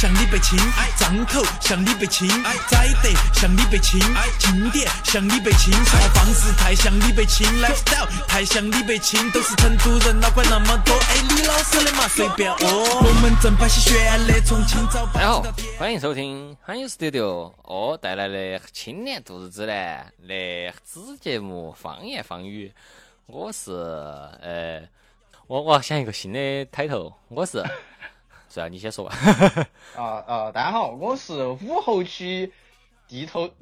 像李北清，张口像李北清，窄得像李北清，经典像李北清，说话方式太像李北清，lifestyle 太像李北清，都是成都人，哪管那么多？哎，李老师的嘛随便哦。龙门阵摆些悬的，从清早大家好，欢迎收听汉语 Studio 哦带来的青年度日指南的子节目方言方语，我是呃。我我要想一个新的 title，，我是，算了，你先说吧。啊啊，大家好，我是武侯区地头，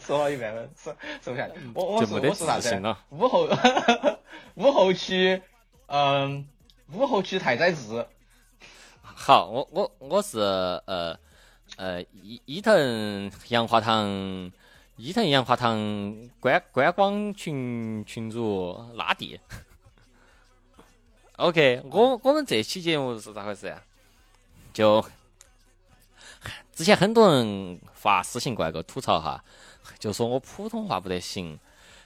说了一遍了，说说不下去。我我是我是啥子？武侯 武侯区，嗯，武侯区太宰治。好，我我我是呃呃伊伊藤洋华堂。伊藤洋华堂观观光群群主拉蒂，OK，我我们这期节目是咋回事呀？就 之前很多人发私信过来给我吐槽哈，就说我普通话不得行，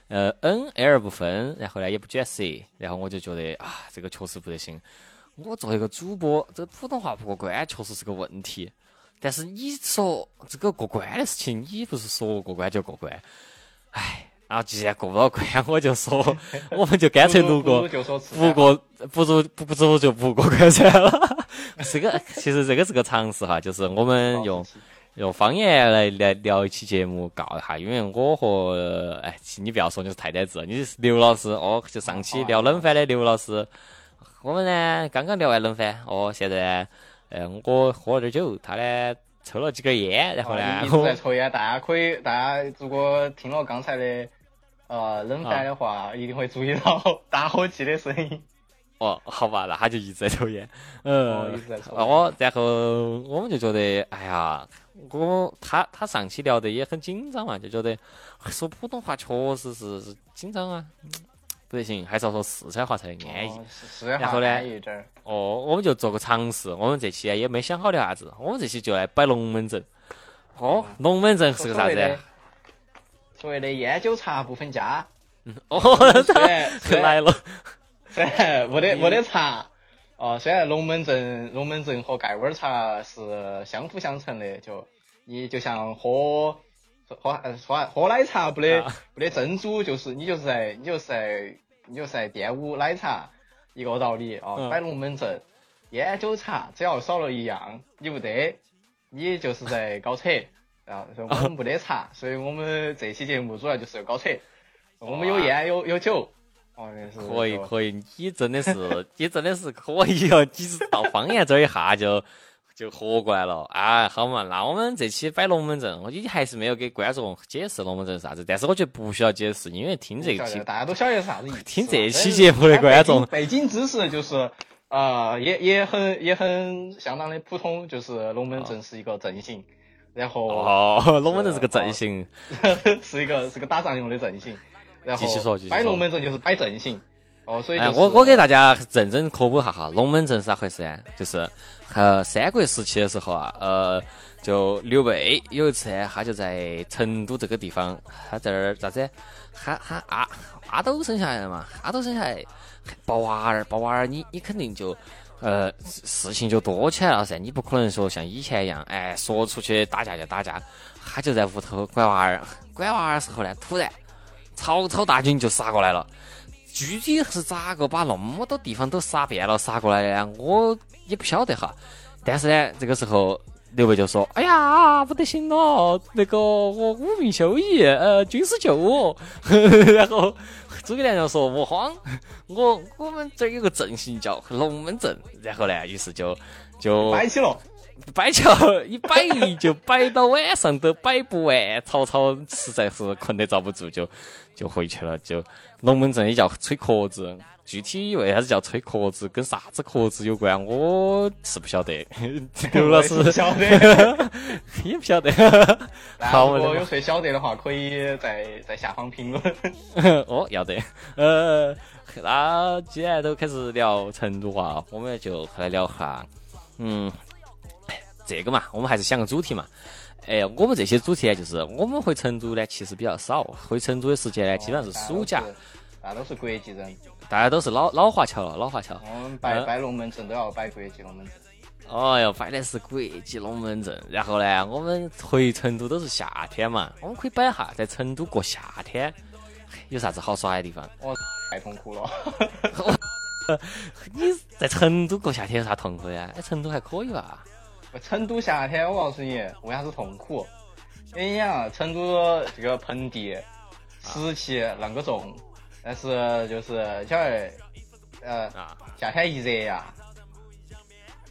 呃，N L 不分，然后呢也不卷舌，然后我就觉得啊，这个确实不得行。我作为一个主播，这普通话不过关确实是个问题。但是你说这个过关的事情，你不是说过关就过关？哎，然后既然过不到关，我就说，我们就干脆路过不过不如不不如就不过关算了。这个其实这个是个尝试哈，就是我们用用方言来来聊一期节目，告一下。因为我和哎，你不要说你是太宰治，你是刘老师哦，就上期聊冷饭的刘老师。我们呢刚刚聊完冷饭哦，现在。嗯，我喝了点酒，他呢抽了几根烟，然后呢，一直在抽烟。大家可以，大家如果听了刚才的呃冷饭的话，一定会注意到 打火机的声音。哦，好吧，那他就一直在抽烟。嗯，一直在抽。我然后我们就觉得，哎呀，我他他上期聊的也很紧张嘛，就觉得说普通话确实是紧张啊。不得行，还是要说四川话才安逸。然后呢，哦，我们就做个尝试。我们这期也没想好聊啥子，我们这期就来摆龙门阵。哦，龙门阵是个啥子？所谓的烟酒茶不分家。哦，来了。虽然没得没得茶，哦，虽然龙门阵龙门阵和盖碗茶是相辅相成的，就你就像喝。喝喝喝奶茶不得不得珍珠，就是你就是在你就是在你就是在玷污奶茶一个道理啊。摆龙门阵，烟酒茶只要少了一样，你不得，你就是在搞扯啊。我们不得茶，所以我们这期节目主要就是搞扯。我们有烟有有酒，哦，可以可以，你真的是你真的是可以哦，你到方言这儿一下就。就活过来了，啊，好嘛，那我们这期摆龙门阵，我你还是没有给观众解释龙门阵是啥子，但是我觉得不需要解释，因为听这期大家都晓得是啥子意思。听这期节目的观众，背景知识就是，呃，也也很也很相当的普通，就是龙门阵是一个阵型，然后哦，龙门阵是个阵型，是一个是个打仗用的阵型，然后继续说，继续说，摆龙门阵就是摆阵型。哦，所以哎我我给大家认真科普下哈，龙门阵是咋回事呢？就是呃三国时期的时候啊，呃，就刘备有一次他就在成都这个地方，他在那儿咋子？喊喊阿阿斗生下来了嘛？阿斗生下来抱娃儿，抱娃儿，你你肯定就呃事情就多起来了噻，你不可能说像以前一样，哎，说出去打架就打架，他就在屋头管娃儿，管娃儿的时候呢，突然曹操大军就杀过来了。具体是咋个把那么多地方都杀遍了杀过来的？我也不晓得哈。但是呢，这个时候刘备就说：“哎呀，不得行了，那个我武命休矣，呃，军师救我。”然后诸葛亮就说：“莫慌，我我们这儿有个阵型叫龙门阵。”然后呢，于是就就摆起了，摆起了，一摆就摆到晚上都摆不完。曹操实在是困得遭不住，就就回去了，就。龙门阵也叫吹壳子，具体为啥子叫吹壳子，跟啥子壳子有关，我是不晓得。刘老师晓得，也不晓得。好，如果有谁晓得的话，可以在在下方评论。哦，要得。呃，那既然都开始聊成都话，我们就来聊下，嗯，这个嘛，我们还是想个主题嘛。哎，我们这些主题呢，就是我们回成都呢，其实比较少。回成都的时间呢，基本上是暑假。大家都是国际人，大家都是老老华侨了，老华侨。我们摆摆龙门阵都要摆国际龙门阵。哦哟，摆的是国际龙门阵。然后呢，我们回成都都是夏天嘛，我们可以摆哈，在成都过夏天有啥子好耍的地方？我太痛苦了。你在成都过夏天有啥痛苦呀？哎，成都还可以吧？成都夏天，我告诉你，为啥子痛苦？因为你想，成都这个盆地湿气啷个重，但是就是晓得，呃，夏天一热呀，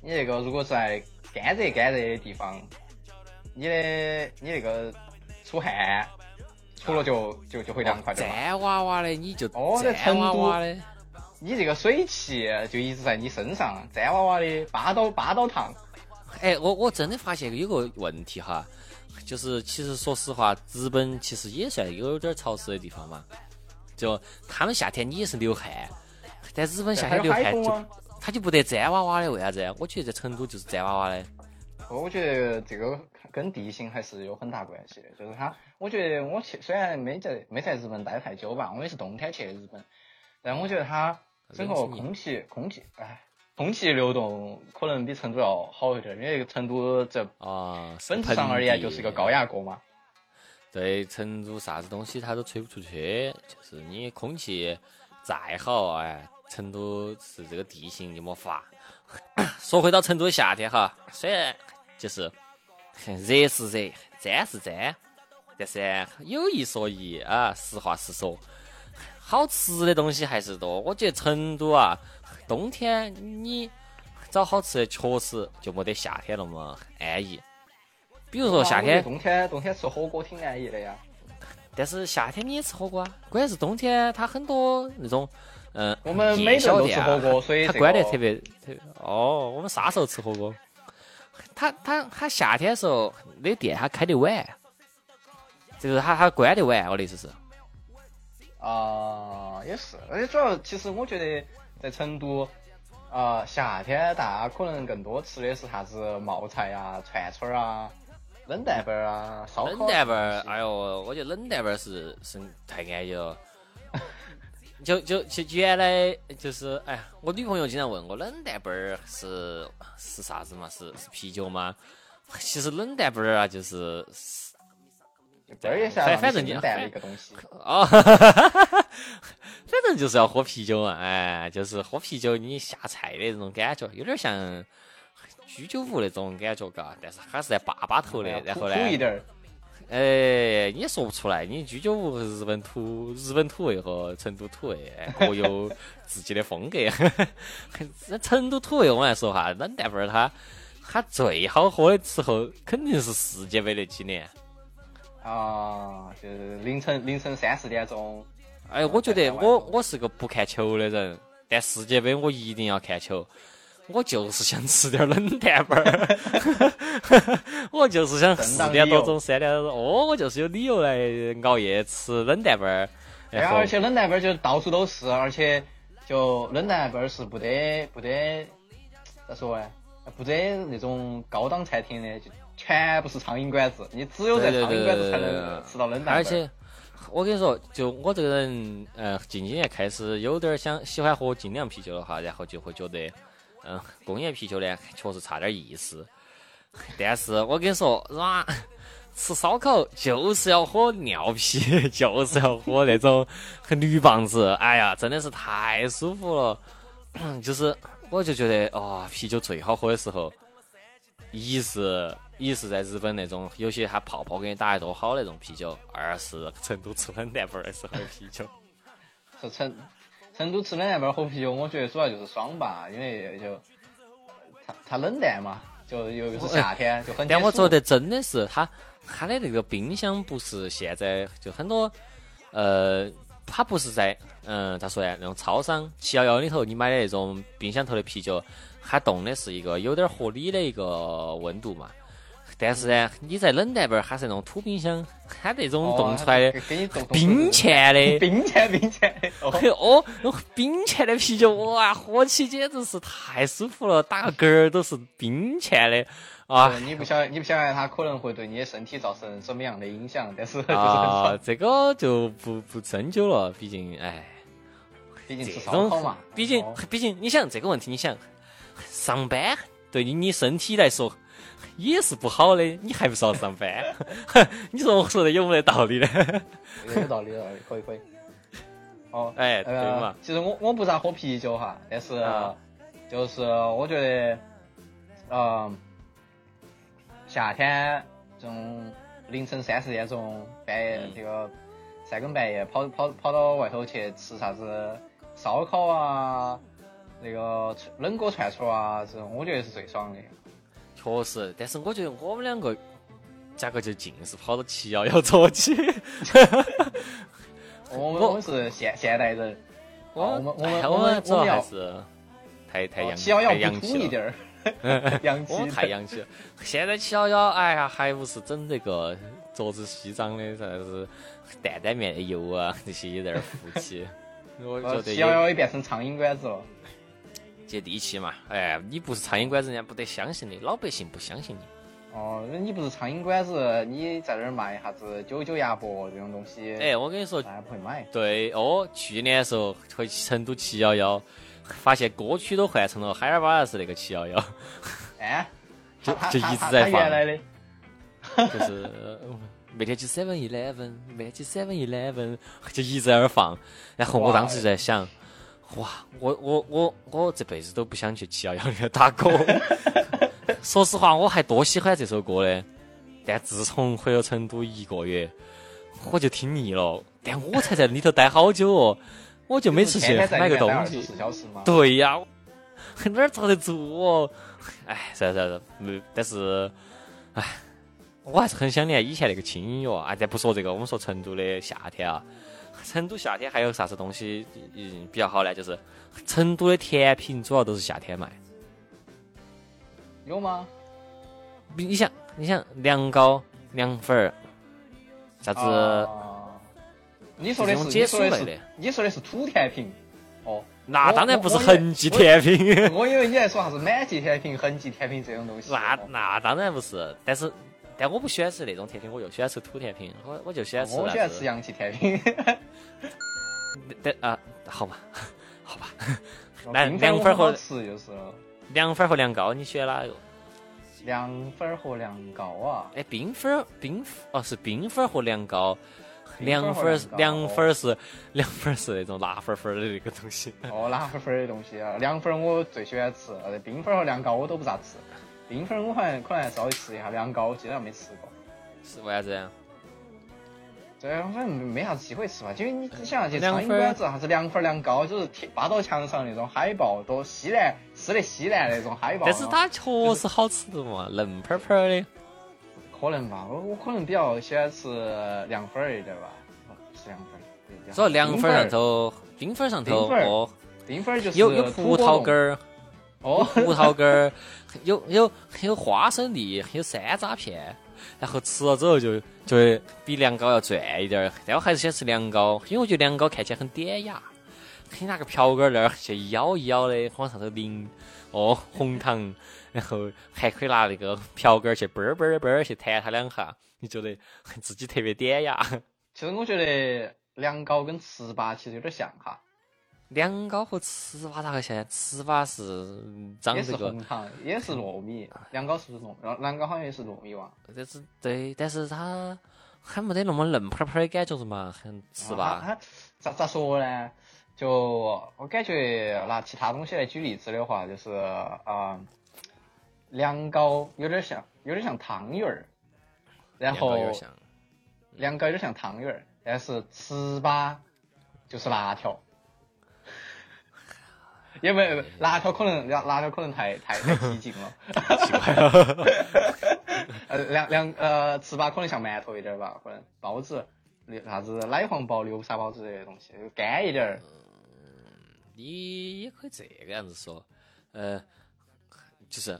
你那个如果在干热干热的地方，你的你那个出汗，出了就就就会凉快点。粘娃娃的，你就哦，在成都的，你这个水汽就一直在你身上，粘娃娃的，扒到扒到烫。哎，我我真的发现有个问题哈。就是其实说实话，日本其实也算有点潮湿的地方嘛。就他们夏天你也是流汗，但日本夏天流汗就他就不得粘娃娃的，为啥子？我觉得在成都就是粘娃娃的。我觉得这个跟地形还是有很大关系的。就是他，我觉得我去虽然没在没在日本待太久吧，我也是冬天去的日本，但我觉得它整个空气空气哎。空气流动可能比成都要好一点，因为成都这啊，本质上而言就是一个高压锅嘛。对，成都啥子东西它都吹不出去，就是你空气再好，哎，成都是这个地形你没法。说回到成都的夏天哈，虽然就是热是热，粘是粘，但是有一说一啊，实话实说，好吃的东西还是多。我觉得成都啊。冬天你找好吃的确实就没得夏天那么安逸。比如说夏天，冬天冬天吃火锅挺安逸的呀。但是夏天你也吃火锅啊，关键是冬天它很多那种嗯，我们每顿都吃火锅，所以它关得特别特别。哦，我们啥时候吃火锅？它它它夏天的时候那店它开得晚，就是它它关得晚，我的意思是。啊，也是，而且主要其实我觉得。在成都，呃，夏天大家可能更多吃的是啥子冒菜啊、串串啊、冷淡粉啊、烧烤。冷淡粉，哎呦，我觉得冷淡粉是是太安逸了。就就就原来就是，哎呀，我女朋友经常问我冷淡粉儿是是啥子嘛？是是啤酒吗？其实冷淡粉儿啊，就是反反反正就带了一个东西。哦。反正就是要喝啤酒嘛，哎，就是喝啤酒，你下菜的那种感觉，有点像居酒屋那种感觉，嘎。但是它是在坝坝头的，然后呢，土一点儿。哎，你说不出来，你居酒屋日本土、日本土味和成都土味各有 自己的风格。那成都土味我来说哈，冷淡粉它它最好喝的时候肯定是世界杯那几年。啊，就是凌晨凌晨三四点钟。哎，我觉得我我是个不看球的人，但世界杯我一定要看球。我就是想吃点冷淡粉儿，我就是想四点多钟、三点多钟，哦，我就是有理由来熬夜吃冷淡粉儿。哎，而且冷淡粉儿就到处都是，而且就冷淡粉儿是不得不得咋说哎，不得那种高档餐厅的，就全部是苍蝇馆子，你只有在苍蝇馆子才能吃到冷淡。而且。我跟你说，就我这个人，嗯，近几年开始有点想喜欢喝精酿啤酒的话，然后就会觉得，嗯，工业啤酒呢确实差点意思。但是我跟你说，啊，吃烧烤就是要喝尿啤，就是要喝那种很绿棒子，哎呀，真的是太舒服了。就是我就觉得，哦，啤酒最好喝的时候，一是。一是在日本那种有些他泡泡给你打得多好那种啤酒，二是成都吃冷淡粉的时候的啤酒。是成成都吃冷淡粉喝啤酒，我觉得主要就是爽吧，因为就它它冷淡嘛，就又是夏天就很。但我觉得真的是它它的那个冰箱不是现在就很多呃，它不是在嗯咋说呢？那种超商七幺幺里头你买的那种冰箱头的啤酒，它冻的是一个有点合理的一个温度嘛。但是呢，你在冷淡本儿，它是那种土冰箱，它那种冻出来的 冰嵌的，冰嵌冰嵌的，哦，冰嵌的啤酒，哇，喝起简直是太舒服了，打个嗝儿都是冰嵌的啊！你不晓得，你不晓得它可能会对你的身体造成什么样的影响，但是 啊，这个就不不深究了，毕竟哎，毕竟是烧烤嘛，毕竟毕竟你想这个问题，你想上班。对你你身体来说也是不好的，你还不是要上班？你说我说的有没得道理呢？有道理，有道理，可以可以。哦，哎，对嘛，其实我我不咋喝啤酒哈，但是啊就是我觉得，嗯，夏天这种凌晨三四点钟，半夜嗯这个三更半夜跑跑跑到外头去吃啥子烧烤啊，那个冷锅串串啊，这种我觉得是最爽的。确实，但是我觉得我们两个价格就尽是跑到七幺幺坐起。我 我们我们是现现代人，我们我们哎我们主要还是太太洋七幺幺太洋气了。一点儿，洋气我太洋气了。现在七幺幺，哎呀，还不是整这个桌子西装的，啥子担担面的油啊，这些在那儿浮起。我觉得七幺幺也变成苍蝇馆子了。接地气嘛。哎，你不是苍蝇馆子，人家不得相信你，老百姓不相信你。哦，那你不是苍蝇馆子，你在那儿卖啥子九九鸭脖这种东西，哎，我跟你说，大家不会买。对哦，去年的时候回成都七幺幺，发现歌曲都换成了海尔巴拉斯那个七幺幺，哎，就就一直在放原来的，就是呃每天去 Seven Eleven，每天去 Seven Eleven，就一直在那儿放。然后我当时就在想，哇，我我我我这辈子都不想去七幺幺里面打歌。说实话，我还多喜欢这首歌的，但自从回了成都一个月，我就听腻了。但我才在里头待好久哦，我就每次去买个东西。对呀，哪儿遭得住哦？哎，算了算了，没，但是，哎，我还是很想念以前那个轻音乐啊。咱不说这个，我们说成都的夏天啊，成都夏天还有啥子东西嗯比较好呢？就是成都的甜品主要都是夏天卖。有吗？你想，你想凉糕、凉粉儿，啥子？啊你说的是解你说的是你说的是土甜品。哦，那当然不是痕迹甜品。我以为你在说啥子满记甜品、痕迹甜品这种东西。那那当然不是，但是但我不喜欢吃那种甜品，我又喜欢吃土甜品，我我就喜欢吃我喜欢吃洋气甜品。但啊，好吧，好吧，来冰凉粉儿和吃就是了凉粉儿和凉糕，你选哪个？凉粉儿和凉糕啊。哎，冰粉儿冰哦是冰粉儿和凉糕，凉粉儿凉粉儿是凉粉儿是那种辣粉粉的那个东西。哦，辣粉粉的东西啊，凉粉儿我最喜欢吃，呃，冰粉儿和凉糕我都不咋吃。冰粉儿我好像可能还稍微吃一下，凉糕基本上没吃过。是为啥子呀？这好像没啥子机会吃嘛，因为你你想去凉粉儿苍蝇馆子，啥是凉粉儿、凉糕，就是贴扒到墙上那种海报，多西南吃的西南那种海报。但是它确实好吃的嘛，嫩喷喷儿的。可能吧，我我可能比较喜欢吃凉粉儿一点吧，哦吃凉粉主要凉粉儿上冰头，冰粉儿上头冰粉儿哦，冰粉儿就是有有葡萄干哦，葡萄根儿，有有有花生粒，有山楂片，然后吃了之后就就会比凉糕要赚一点儿。但我还是喜欢吃凉糕，因为我觉得凉糕看起来很典雅。你拿个瓢根儿那儿去舀一舀的，往上头淋哦红糖，然后还可以拿那个瓢根儿去啵儿啵儿啵儿去弹它两下，你觉得自己特别典雅。其实我觉得凉糕跟糍粑其实有点像哈，凉糕和糍粑咋个像？糍粑是长也是这个红糖，也是糯米，凉糕是不是糯？凉凉糕好像也是糯米哇。但是对，但是它还没得那么嫩喷喷的感觉是嘛，很糍粑。啊咋咋说呢？就我感觉拿其他东西来举例子的话，就是啊、呃凉糕有点像，有点像汤圆儿，然后凉糕有点像汤圆儿，但是糍粑就是辣条。也没辣条可能辣辣条可能太太 太激进了，奇怪了。呃两两呃糍粑可能像馒头一点儿吧，可能包子牛啥子奶黄包、流沙包之类的东西，干一点儿。你也可以这个样子说，呃，就是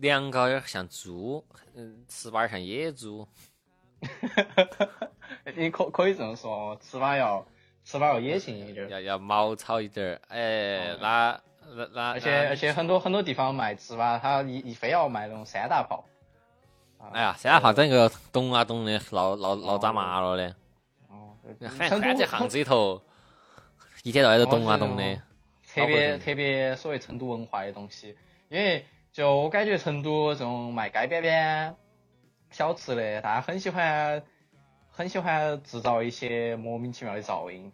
凉糕有点像猪，嗯，糍粑像野猪。你可可以这么说，糍粑要糍粑要野性一点儿，要要毛糙一点儿，哎，那那那，而且而且很多很多地方卖糍粑，他一一非要卖那种三大炮。啊。哎呀，三大炮整个咚啊咚的，闹闹闹炸麻了的，哦，反成都正关在巷子里头，一天到晚都咚啊咚的。特别特别所谓成都文化的东西，因为就我感觉成都这种卖街边边小吃的，大家很喜欢，很喜欢制造一些莫名其妙的噪音。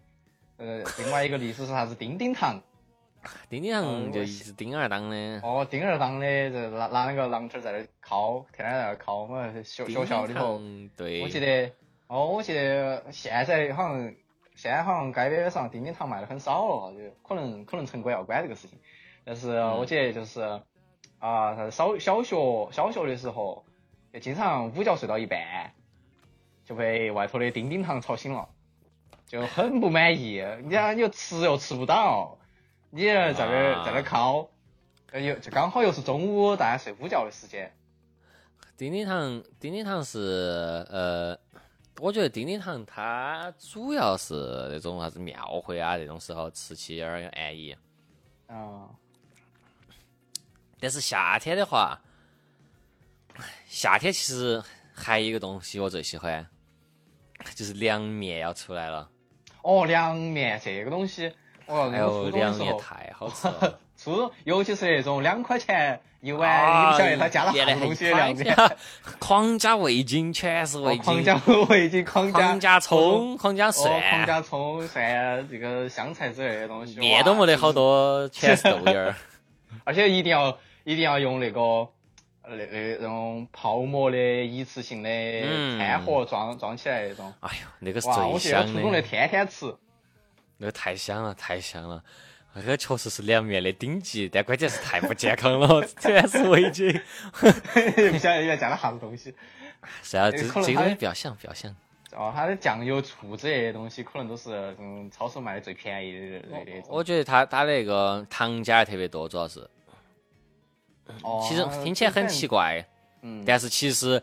呃，另外一个例子是啥子？叮叮糖。叮叮糖就一直叮儿当的。哦，叮儿当的，这拿拿那个榔头在那敲，天天在那敲。我们学学校里头，对，我记得，哦，我记得现在好像现在好像街边边上叮叮糖卖的很少了，就可能可能城管要管这个事情。但是我记得就是啊，小小学小学的时候，就经常午觉睡到一半，就被外头的叮叮糖吵醒了，就很不满意。你讲你吃又吃不到。你在那儿在那儿敲，又就刚好又是中午大家睡午觉的时间。叮叮糖，叮叮糖是呃，我觉得叮叮糖它主要是那种啥子庙会啊那种时候吃起有点安逸。啊。但是夏天的话，夏天其实还有一个东西我最喜欢，就是凉面要出来了。哦，凉面这个东西。哦，哎呦，凉面太好吃了！初尤其是那种两块钱一碗，你不晓得他加了啥东西的凉面，狂加 味精，全是味精，狂加味精，狂加加葱，狂加蒜，狂加葱蒜，这个香菜之类的东西。面都没得好多，全是豆芽儿。而且一定要一定要用那个那那那种泡沫的一次性的餐盒装装起来那种。哎呦，那个是最香的。我初中的天天吃。那个太香了，太香了，那个确实是凉面的顶级，但关键是太不健康了，全是味精，不晓得里面加了啥子东西。是啊，这这东西不要想，不要想。哦，它的酱油、醋之类的东西，可能都是嗯超市卖的最便宜的那种。我觉得它它那个糖加的特别多，主要是。哦。其实听起来很奇怪，嗯，但是其实。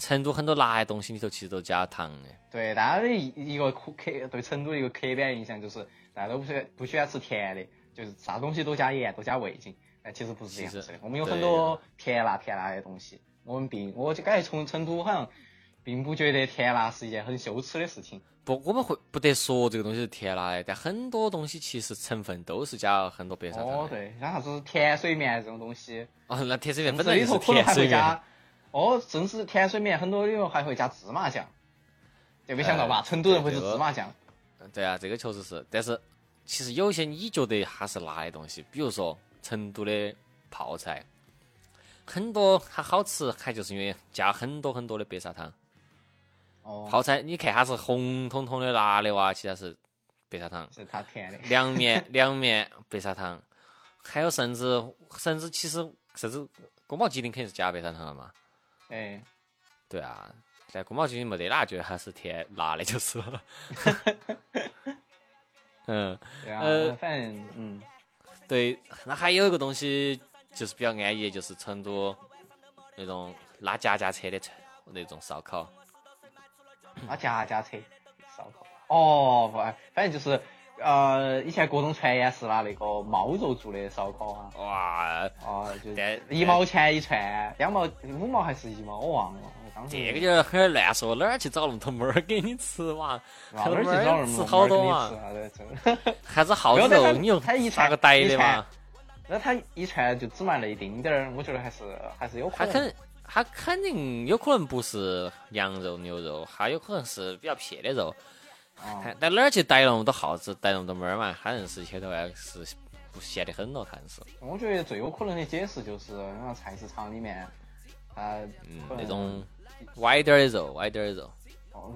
成都很多辣的东西里头其实都加糖的。对，大家的一一个刻对成都一个刻板印象就是大家都不喜欢不喜欢吃甜的，就是啥东西都加盐，都加味精。但其实不是这样子的，我们有很多甜辣甜辣的东西。我们并我就感觉从成都好像并不觉得甜辣是一件很羞耻的事情。不，我们会不得说这个东西是甜辣的，但很多东西其实成分都是加了很多白砂糖。哦，对，像啥子甜水面这种东西。哦，那甜水面本来就是甜水面。哦，甚至甜水面，很多里头还会加芝麻酱，就没想到吧？成都人会吃芝麻酱。对啊，这个确实是。但是其实有些你觉得它是辣的东西，比如说成都的泡菜，很多它好吃，还就是因为加很多很多的白砂糖。哦。泡菜，你看它是红彤彤的辣的哇，其他是白砂糖。是它甜的。凉面，凉面白砂糖，还有甚至甚至其实甚至宫保鸡丁肯定是加白砂糖了嘛。哎，对啊，在宫保鸡丁没得辣觉得它是甜辣的，就是了。嗯，呃，反正嗯，对，那还有一个东西就是比较安逸，就是成都那种拉家家车的那种烧烤。拉家家车烧烤？哦，不，反正就是。呃，以前各种传言是拿那个猫肉做的烧烤啊，哇，哦，就一毛钱一串，两毛五毛还是一毛，我忘了。这个就很乱说，哪儿去找那么多猫儿给你吃哇？哪儿去找那么多吃好多嘛？还是耗肉？你用拿个逮的嘛？那他一串就只卖那一丁点儿，我觉得还是还是有可能。他肯他肯定有可能不是羊肉、牛肉，他有可能是比较撇的肉。在哪儿去逮那么多耗子，逮那么多猫儿嘛？他认识前头还是不闲得很咯，看是。我觉得最有可能的解释就是，那菜市场里面，它那种歪点儿的肉，歪点儿的肉，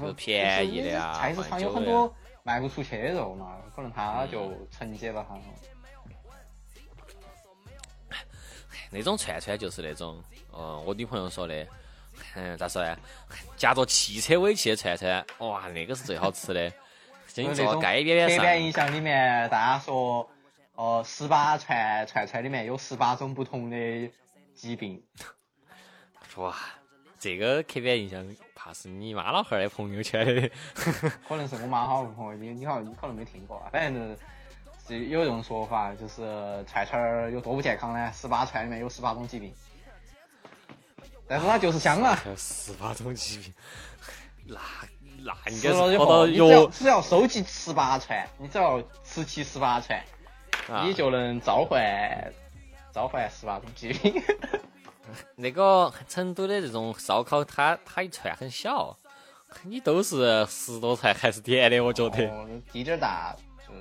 就便宜的啊。菜市场有很多卖不出去的肉嘛，可能他就承接了哈。那种串串就是那种，呃，我女朋友说的。嗯，咋说呢？夹着汽车尾气的串串，哇，那个是最好吃的。就你坐街边边上。刻板印象里面，大家说，哦，十八串串串里面有十八种不同的疾病。哇，这个刻板印象，怕是你妈老汉儿的朋友圈的。可能是我妈好朋友，你你好像你可能没听过，反正是有一种说法，就是串串有多不健康呢？十八串里面有十八种疾病。但是它就是香啊！十八种疾病，那那应该是喝到药。只要收集十八串，你只要吃齐十八串，你就能召唤召唤十八种疾病。那个成都的这种烧烤，它它一串很小，你都是十多串还是点的，我觉得。哦，地点儿大，就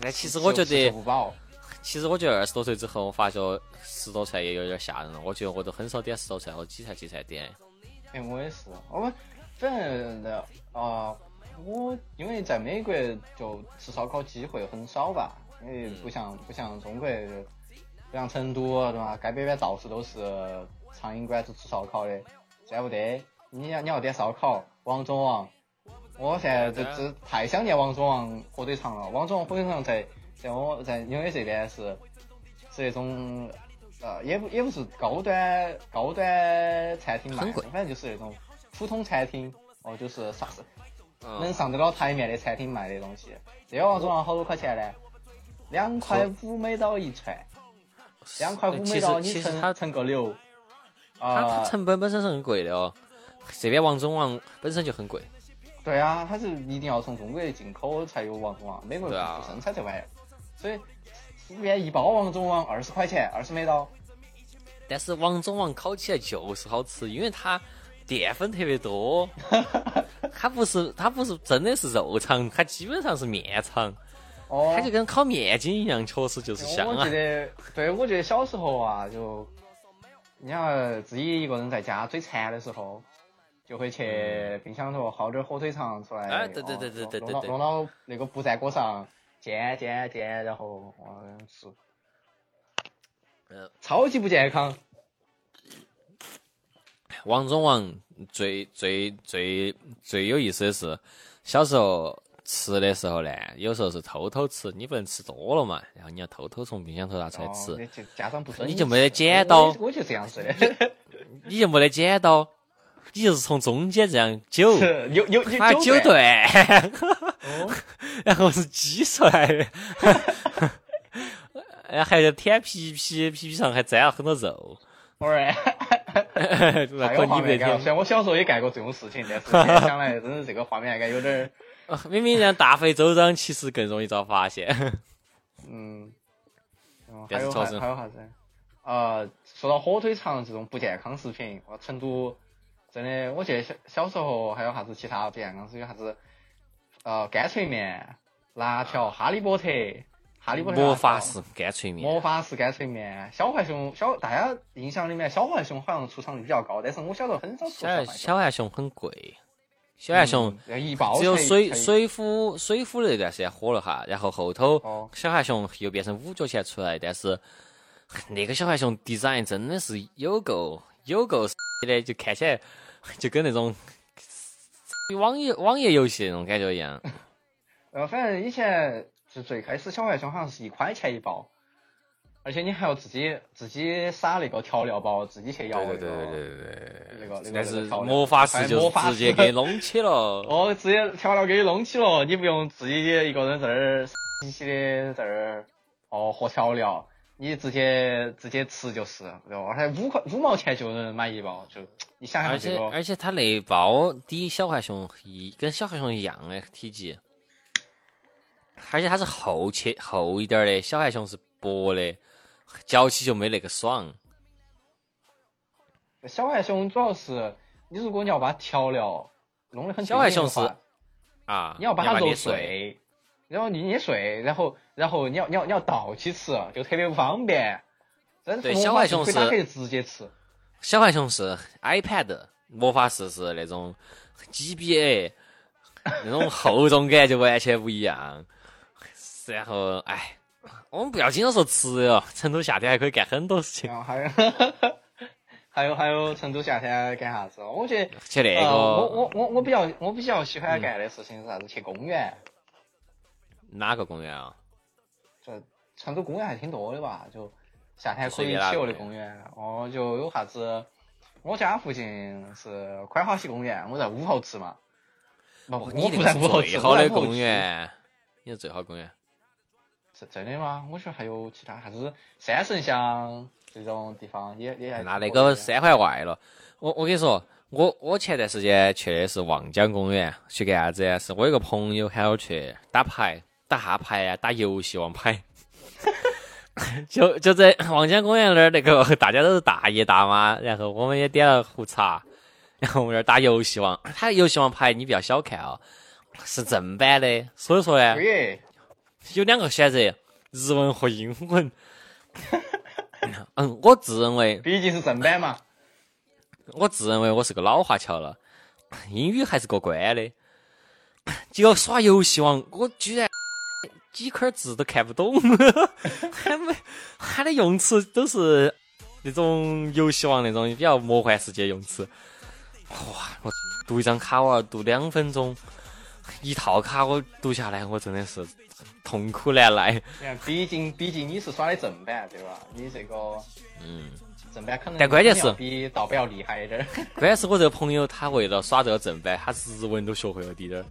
但其实我觉吃得，不饱。其实我觉得二十多岁之后，我发觉十多串也有点吓人了。我觉得我都很少点十多串，我几菜几菜点。哎，我也是，我们反正的啊、我因为在美国就吃烧烤机会很少吧，因为不像不像中国，不像成都对吧？街边边到处都是苍蝇馆子吃烧烤的，这不得。你要你要点烧烤，王中王，我现在这这太想念王中王火腿肠了。王中王火腿肠在在我在纽约这边是是那种呃，也不也不是高端高端餐厅卖的，很贵反正就是那种普通餐厅哦，就是上能嗯，上得了台面的餐厅卖的东西。这个王中王好多块钱呢？两块五美刀一串，两块五美其刀你实其实它称称个六，它啊它，成本本身是很贵的哦。这边王中王本身就很贵，对啊，它是一定要从中国进口才有王中王，美国不生产这玩意儿，所以这边一包王中王二十块钱，二十美刀。但是王中王烤起来就是好吃，因为它淀粉特别多，它不是它不是真的是肉肠，它基本上是面肠，哦，它就跟烤面筋一样，确实就是香啊。我记。得，对我觉得小时候啊，就你要自己一个人在家嘴馋的时候，就会去冰箱头薅点火腿肠出来，哎对对哦对对对对对弄到弄到那个不粘锅上煎煎煎，然后哇吃，嗯，超级不健康。王中王最最最最有意思的是，小时候吃的时候呢，有时候是偷偷吃，你不能吃多了嘛，然后你要偷偷从冰箱头拿出来吃哦，，家长不准你就没得剪刀我我就这样子的，你就没得剪刀，你就是从中间这样揪，是有有有把揪对。断，哦，然后是挤出来的，然 后还要舔皮皮，皮皮上还沾了很多肉，我儿，太我小时候也干过这种事情，但是想来，真是这个画面感有点儿。明明让大费周章，其实更容易遭发现。嗯，嗯还有还还有啥子？呃，说到火腿肠这种不健康食品，我成都真的，我记得小小时候还有啥子其他不健康食品，有啥子呃干脆面、辣条、哈利波特、哈利波特魔法式干脆面，魔法式干脆面，小浣熊小大家印象里面小浣熊好像出场率比较高，但是我小时候很少出小浣小浣熊。很贵，小浣熊只有水水浒水浒那段时间火了哈，然后后头哦。小浣熊又变成五角钱出来，但是那个小浣熊 design 真的是有够有够的，就看起来就跟那种网页网页游戏那种感觉一样。呃，反正以前就最开始小浣熊好像是一块钱一包，而且你还要自己自己撒那个调料包，自己去摇那个对对对对对对那个那个但是魔法师就直接给弄起了。哦，直接调料给你弄起了，你不用自己一个人在那儿稀稀的在那儿哦和调料，你直接直接吃就是，对吧？而且五块五毛钱就能买一包，就你想而想这个，且而且它那包抵小浣熊一跟小浣熊一样的体积，而且它是厚切厚一点儿的，小浣熊是薄的，嚼起就没那个爽。小浣熊主要是你如果你要把调料弄得很小浣熊是啊，你要把它揉碎，然后你捏碎，然后然后你要你要你要倒起吃，就特别不方便。但是对小浣熊是可以直接吃。小浣熊是 iPad，魔法师是那种 GBA，那种厚重感就完全不一样。然后，哎，我们不要经常说吃哟，成都夏天还可以干很多事情。然后还有 还有还有成都夏天干啥子？我觉得去那个，呃我我我我比较我比较喜欢干的事情是啥子？去公园。哪个公园啊？这成都公园还挺多的吧？就夏天可随以去游的公园，哦，就有啥子？我家附近是宽华西公园，我在武侯池嘛。不，我你不在武侯池，最好的公。园，你是最好公园。是真的吗？我觉得还有其他啥子三圣乡这种地方也也还那那个三环外了。我我跟你说，我我前段时间去的是望江公园，去干啥子？是我有个朋友喊我去打牌，打哈牌啊，打游戏王牌。就就在望江公园那儿，那个大家都是大爷大妈，然后我们也点了壶茶，然后我们那儿打游戏王。他游戏王牌你不要小看哦，是正版的，所以说呢，有两个选择，日文和英文。嗯，我自认为，毕竟是正版嘛。我自认为我是个老华侨了，英语还是过关的。结果耍游戏王，我居然几块字都看不懂，还没他的用词都是那种游戏王那种比较魔幻世界用词。哇，我读一张卡我要读两分钟，一套卡我读下来，我真的是痛苦难耐。毕竟毕竟你是耍的正版，对吧？你这个嗯，正版可能但关键是比盗版要厉害一点儿。关键是我这个朋友，他为了耍这个正版，他日文都学会了滴点儿，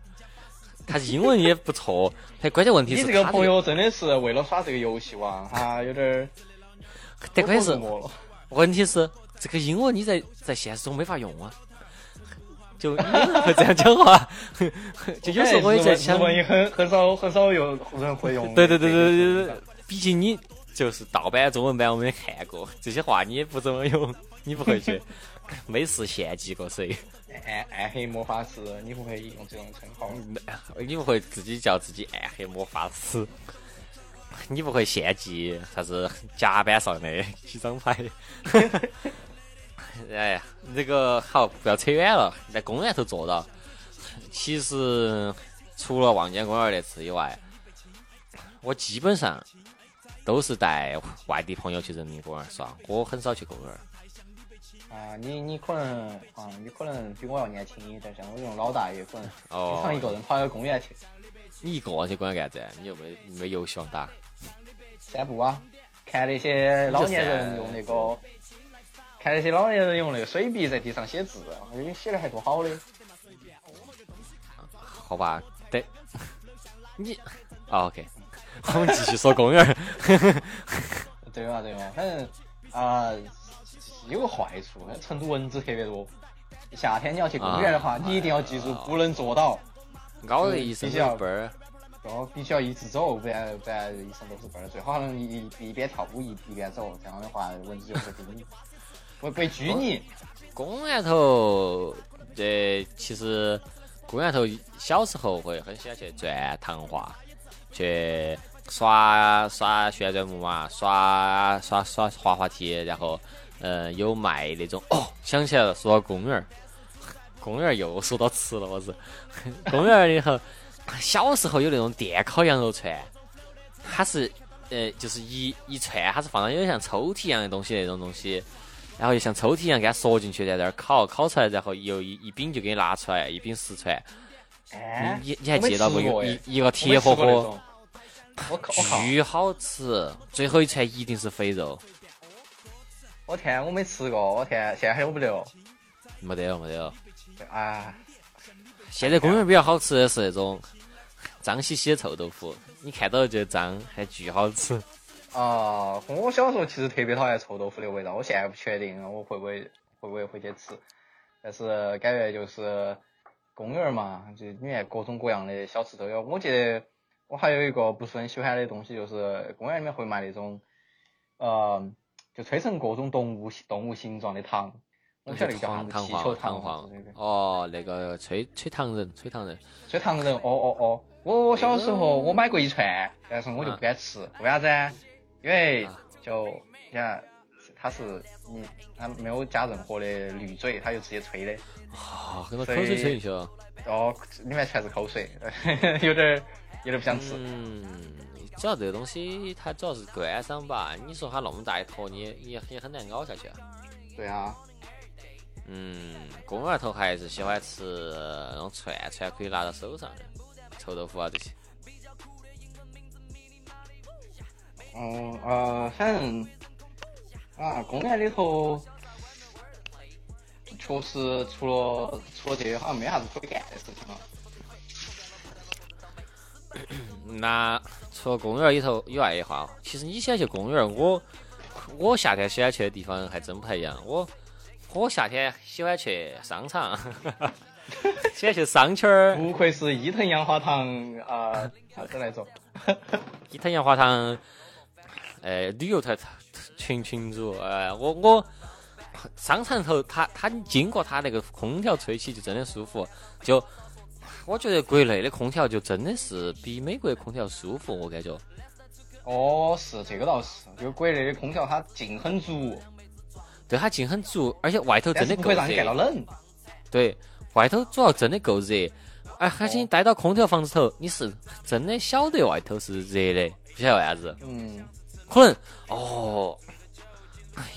他英文也不错。他关键问题是他你这个朋，友真的是为了耍这个游戏王，哈，有点儿但关键是。问题是这个英文你在在现实中没法用啊。就这样讲话，就有时候我也在想日，文也很很少很少有人会用。对对对对对对，毕竟你就是盗版中文版我们也看过，这些话你也不怎么用，你不会去没事献祭过谁，暗暗黑魔法师，你不会用这种称号？你不会自己叫自己暗黑魔法师，你不会献祭啥子甲板上的 几张牌。哎呀，这个好，不要扯远了，在公园头坐到。其实除了望江公园那次以外，我基本上都是带外地朋友去人民公园耍，我很少去公园。啊，你你可能啊，你可能比我要年轻一点，像我这种老大爷，可能哦经常一个人跑到公园去你一个人去公园干啥子？你又没没游戏王打？散步啊，看那些老年人用那个，看那些老年人用那个水笔在地上写字，哎，写的还多好的。好吧，对，你、哦、OK，我们继续说公园。对嘛对嘛，反正啊、有个坏处，成都蚊子特别多。夏天你要去公园的话，啊你一定要记住不能坐倒，咬了一身必须要背儿，哦，必须要一直走，不然不然一身都是味儿。最好能一一一边跳舞一一边走，这样的话蚊子就会叮你会被拘泥。公园头，这其实公园头小时候会很喜欢去转糖化，去耍耍旋转木马，耍耍耍滑滑梯，然后呃有卖那种哦，想起来了，说到公园儿，公园儿又说到吃了，我是 公园儿里头，小时候有那种电烤羊肉串，它是呃就是一一串，它是放到有点像抽屉一样的东西那种东西。然后就像抽屉一样给它缩进去，在那儿烤，烤出来，然后又一一饼就给你拿出来，一饼十串。哎，你你还记得不？一哎一个铁盒盒！巨好吃。最后一串一定是肥肉，我天，我没吃过，我天，现在还有不得哦？没得了，没得了。啊，现在公园比较好吃的是那种 脏兮兮的臭豆腐，你看到就脏，还巨好吃。啊，我小时候其实特别讨厌臭豆腐的味道，我现在不确定我会不会会不会回去吃，但是感觉就是公园儿嘛，就里面各种各样的小吃都有。我记得我还有一个不是很喜欢的东西，就是公园里面会卖那种，呃，就吹成各种动物动物形状的糖，我不晓得那个叫啥子，气球糖糖黄。哦，那个吹吹糖人，吹糖人。吹糖人，哦哦哦，我我小时候我买过一串，但是我就不敢吃，为啥子啊？因为啊就你看它是你它没有加任何的滤嘴，它就直接吹的，啊，很多口水吹进去了。哦，里面全是口水，有点儿有点儿不想吃。嗯，主要这个东西它主要是观赏吧。你说它那么大一坨，你也也也很难咬下去啊。对啊，嗯，公园头还是喜欢吃那种串串，可以拿到手上的臭豆腐啊这些。嗯呃，反正啊，公园里头确实除了除了这些，好像没啥子可以干的事情了。那除了公园里头以外的话，其实你喜欢去公园，我我夏天喜欢去的地方还真不太一样。我我夏天喜欢去商场，喜欢去商圈儿。不愧是伊藤洋华堂啊，啥子来着？伊藤洋华堂，哎，旅游团群群主，哎，我我商场头，他他经过他那个空调吹起就真的舒服，就我觉得国内的空调就真的是比美国的空调舒服，我感觉。哦，是这个倒是，就国内的空调它劲很足，对，它劲很足，而且外头真的够热让你感到热。冷。对，外头主要真的够热，哎，而且你待到空调房子头，你是真的晓得外头是热的，不晓得为啥子？嗯，可能哦，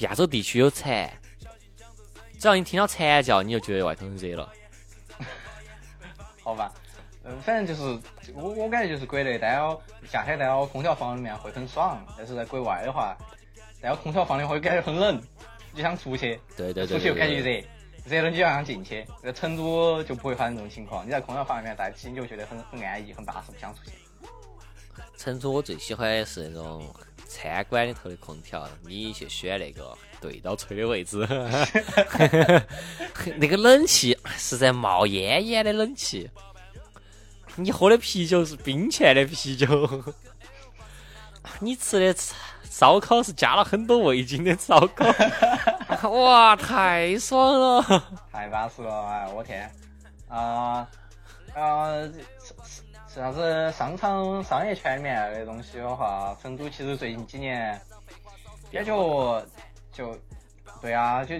亚洲地区有蝉，只要你听到蝉叫，你就觉得外头很热了。好吧，嗯，反正就是我我感觉就是国内待到夏天待到空调房里面会很爽，但是在国外的话，待到空调房里会感觉很冷，就想出去，对对对出去又感觉热，热了你就想进去。在成都就不会发生这种情况，你在空调房里面待起，你就觉得很很安逸，很巴适，不想出去。成都我最喜欢的是那种餐馆里头的空调，你去选那个对到吹的位置，那个冷气是在冒烟烟的冷气，你喝的啤酒是冰泉的啤酒，你吃的烧烤是加了很多味精的烧烤，哇，太爽了！太巴适了，哎，我天，啊、啊、啥子商场商业圈里面的东西的话，成都其实最近几年感觉就对啊，就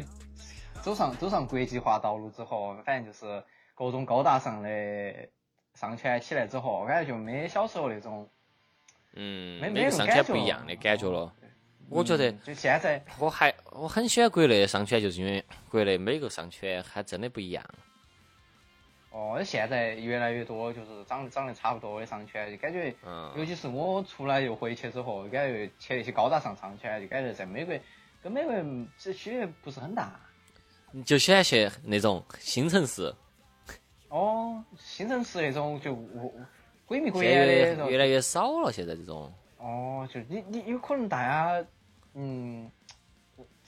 走上走上国际化道路之后，反正就是各种高大上的商圈起来之后，我感觉就没小时候那种嗯，没每个商圈不一样的感觉了。我觉得嗯就现在我还我很喜欢国内的商圈，就是因为国内每个商圈还真的不一样。哦，现在越来越多就是长长得差不多的商圈，就感觉。嗯，尤其是我出来又回去之后，感觉去那些高大上商圈，就感觉在美国跟美国这区别不是很大。你就喜欢去那种新城市，哦，新城市那种就我鬼迷鬼眼的那种。越越来越少了。现在这种，哦，就你你有可能大家嗯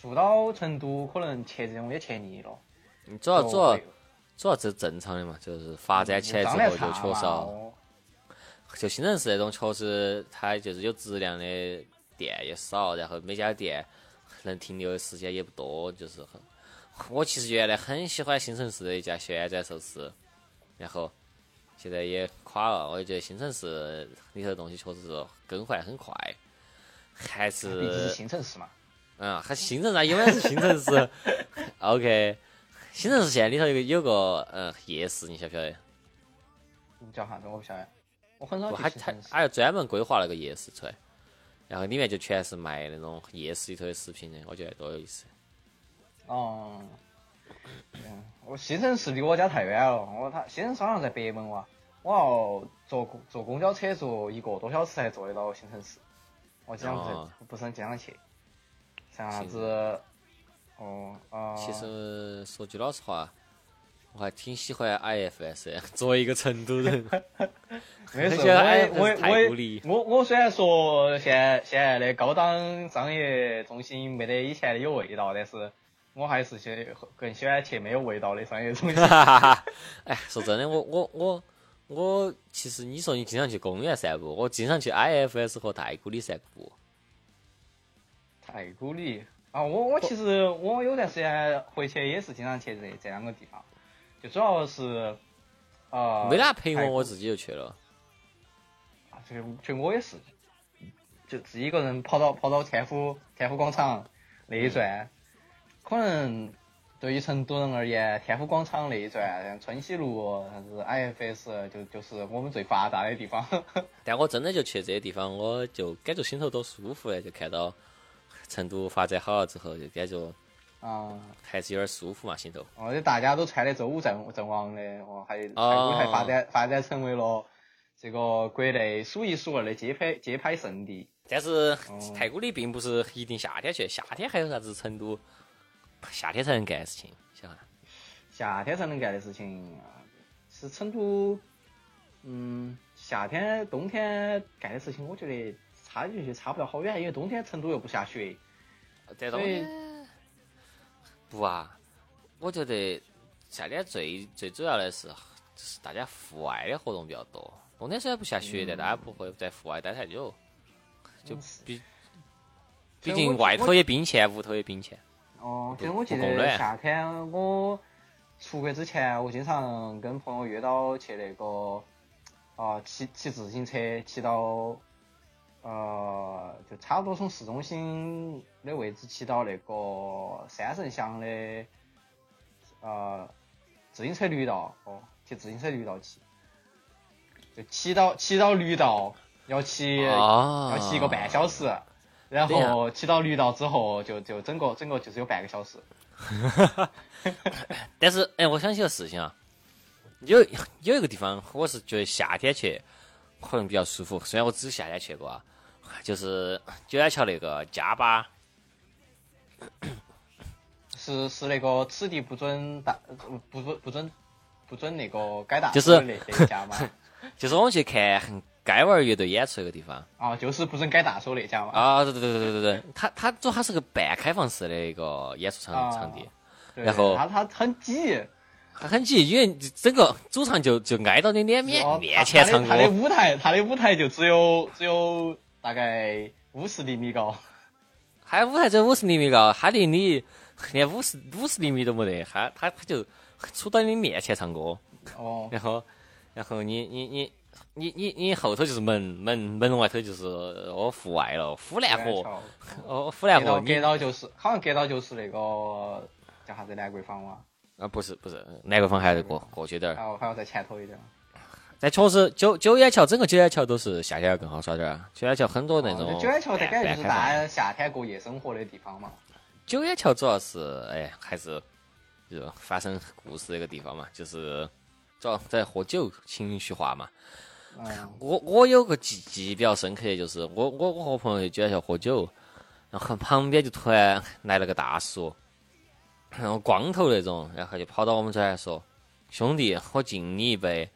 住到成都，可能去这种也去腻了。你主要主要就主要这正常的嘛，就是发展起来之后就确实，哦就新城市那种确实它就是有质量的店也少，然后每家店能停留的时间也不多，就是很。我其实原来很喜欢新城市的一家旋转寿司，然后现在也垮了。我就觉得新城市里头的东西确实是更换很快，还毕竟是是新城市嘛。嗯，还新城市啊，永远是新城市。OK，新城市现在里头有个有个嗯夜市，你晓不晓得？你叫啥子？我不晓得，我很少去新城市。还要专门规划了个夜市出来，然后里面就全是卖那种夜市里头的食品的，我觉得多有意思。哦，嗯，我新城市离我家太远了，我他新城市好像在北门哇，我要坐公坐公交车坐一个多小时才坐得到新城市，我经常不不是很经常去。像啥行子？哦啊，其实说句老实话，我还挺喜欢 IFS 的。作为一个成都人，没事，觉得我也太我也我我虽然说现在现在的高档商业中心没得以前的有味道，但是我还是去更喜欢去没有味道的商业中心。哎，说真的，我我我我，其实你说你经常去公园散步，我经常去 IFS 和太古里散步。太古里啊，我我其实我有段时间回去也是经常去这这两个地方，就主要是呃，没哪陪我，我自己就去了。啊，这个其实我也是，就自己一个人跑到跑到天府天府广场那一转，可能对于成都人而言，天府广场那一转，像春熙路、啥子 IFS，就就是我们最发达的地方。但我真的就去这些地方，我就感觉心头多舒服嘞，就看到成都发展好了之后，就感觉啊，还是有点舒服嘛，心头。哦，这大家都穿的周武阵阵亡的，哦，还太哦古还发展发展成为了这个国内数一数二的街拍街拍圣地。但是哦太古里并不是一定夏天去，夏天还有啥子成都夏天才能干的事情，晓得吧？夏天才能干的事情，啊是成都，嗯，夏天、冬天干的事情，我觉得差距就差不了好远，因为冬天成都又不下雪。在所以冬天不啊，我觉得夏天最最主要的是就是大家户外的活动比较多。冬天虽然不下雪，但大家不会在户外待太久，就比毕竟外头也冰钱，屋头也冰钱。哦，其实我记得夏天我出国之前，我经常跟朋友约到去那个啊骑骑自行车骑到呃就差不多从市中心的位置骑到那个三圣乡的呃自行车绿道哦，骑自行车绿道骑，就骑到骑到绿道要骑啊，要骑一个半小时，然后骑到绿道之后就就整个整个就是有半个小时。但是，哎，我想起个事情啊，有有一个地方，我是觉得夏天去可能比较舒服。虽然我只是夏天去过啊，就是九眼桥那个加巴，是是那个此地不准大不准不准不准那个改大就是那家嘛？就是我们去看盖瓦尔乐队演出那个地方。啊，就是不准改大手那家嘛？啊，对对对对对对。对，它它主要它是个半开放式的一个演出场啊场地，然后他他很挤，它很挤，因为整个主场就就挨到你脸面哦面前唱他的他的，舞台他的舞台就只有只有大概五十厘米高。它舞台只有五十厘米高，它离你 连五十五十厘米都没得，它它它就杵到你面前唱歌。哦，然后，然后你你你你你你后头就是门门门外头就是哦户外了，呼兰河哦呼兰河，隔到就是好像隔到就是那个叫啥子兰桂坊嘛，啊不是不是南桂坊还得过过去点儿，然后还要在前头一点。但确实九九眼桥整个九眼桥都是夏天要更好耍点儿，九眼桥很多那种哦九眼桥它感觉就是大家夏天过夜生活的地方嘛。九眼桥主要是哎还是就发生故事那个地方嘛，就是主要在喝酒情绪化嘛。嗯，我我有个记记忆比较深刻的就是我我我和朋友去九眼桥喝酒，然后旁边就突然来了个大叔，然后光头那种，然后就跑到我们这儿来说：“兄弟，我敬你一杯。”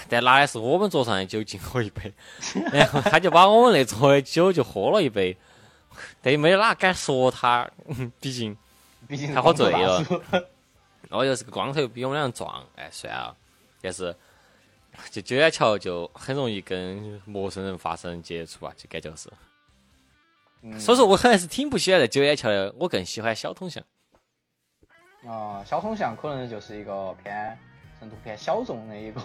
但拿的是我们桌上的酒敬我一杯，然后他就把我们那桌的酒就喝了一杯，但也没哪敢说他，毕竟毕竟他喝醉了光头大叔哦又是个光头，比我们俩壮，哎，算了。但是就九眼桥就很容易跟陌生人发生接触吧，就感觉是。嗯所以说我还是挺不喜欢在九眼桥的，我更喜欢小通巷。啊，小通巷可能就是一个偏成都偏小众的一个。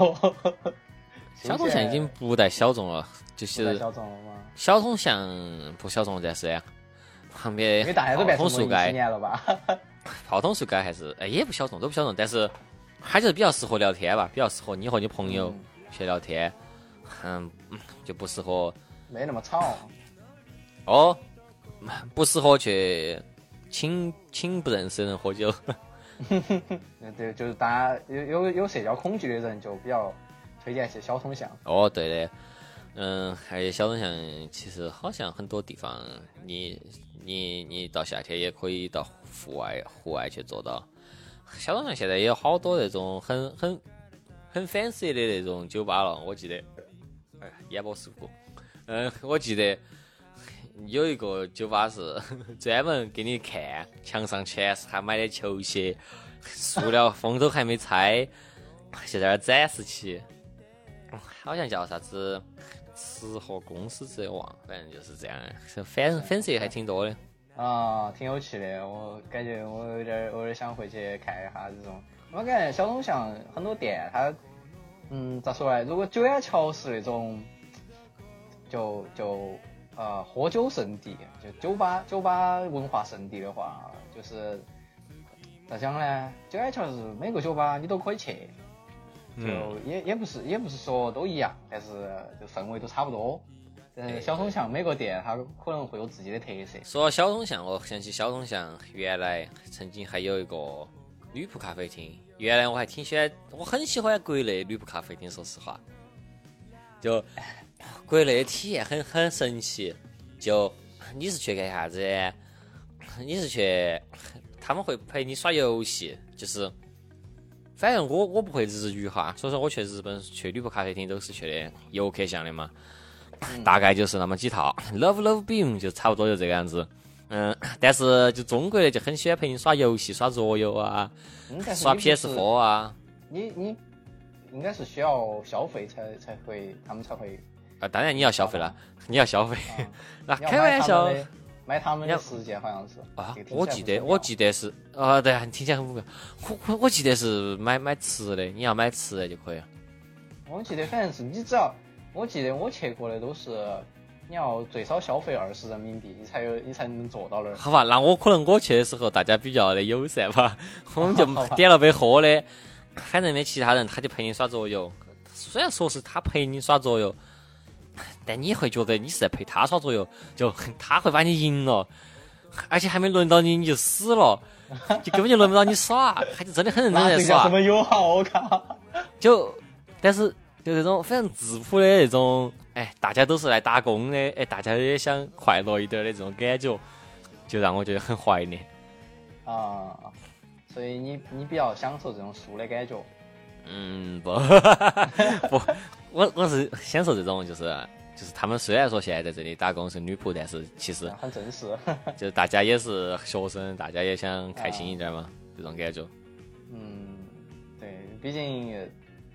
小通巷已经不带小众了，就是小众了吗，小众巷不小众，但是旁边因为大家都变成炮筒树街，文艺青年了吧？炮筒树街还是哎也不小众，都不小众，但是它就是比较适合聊天吧，比较适合你和你朋友嗯去聊天，嗯，就不适合没那么吵。哦，不适合去请请不认识的人喝酒。对 对，就是大家有有有社交恐惧的人，就比较推荐去小通巷。哦，对的，嗯，还有小通巷其实好像很多地方，你你你到夏天也可以到户外户外去做到。小东巷现在也有好多那种很很很 fancy 的那种酒吧了，我记得，哎，演播事故，嗯，我记得有一个酒吧是 专门给你看，墙上全是他买的球鞋，塑料封都还没拆，就在那儿展示起。好像叫啥子吃货公司之类，我忘了，反正就是这样，粉粉丝还挺多的。啊，挺有趣的，我感觉我有点，我有点想回去看一下这种。我感觉小东巷很多店，它，嗯，咋说呢？如果九眼桥是那种，就就呃喝酒圣地，就酒吧酒吧文化圣地的话，就是咋讲呢？九眼桥是每个酒吧你都可以去，就嗯也也不是也不是说都一样，但是就氛围都差不多。但是小通巷每个店它可能会有自己的特色。说到小东巷，我想起小东巷原来曾经还有一个女仆咖啡厅，原来我还挺喜欢，我很喜欢国内女仆咖啡厅，说实话，就国内的体验很很神奇。就你是去干啥子？你是去他们会陪你耍游戏，就是反正我我不会日语哈，所以说我去日本去旅部咖啡厅都是去的游客向的嘛，大概就是那么几套，Love Love Beam 就差不多就这个样子。嗯，但是就中国的就很喜欢陪你耍游戏，耍桌游啊，耍你不是 PS4 啊，你你应该是需要消费才才会，他们才会。啊，当然你要消费了，你要消费。那开玩笑买他们，的买他们的十件好像是啊我记得我记得是啊，对，听起来很无聊。我我我记得是买买吃的，你要买吃的就可以。我记得反正是你只要，我记得我去过的都是你要最少消费二十人民币，你才有你才能坐到那儿。好吧，那我可能我去的时候大家比较的友善吧，我们就点了杯喝的，反正没其他人，他就陪你耍桌游。虽然说是他陪你耍桌游，但你会觉得你是在陪他耍桌游，就他会把你赢了，而且还没轮到你你就死了，就根本就轮不到你耍，他就真的很认真在耍什。么友好？我靠！就但是就那种非常质朴的那种，哎，大家都是来打工的，哎，大家也想快乐一点的这种感觉，就让我觉得很怀念。啊，所以你你比较享受这种输的感觉。嗯，不不，我我是享受这种，就是就是他们虽然说现在在这里打工是女仆，但是其实很正式。就是大家也是学生，大家也想开心一点嘛，这种感觉。嗯，对，毕竟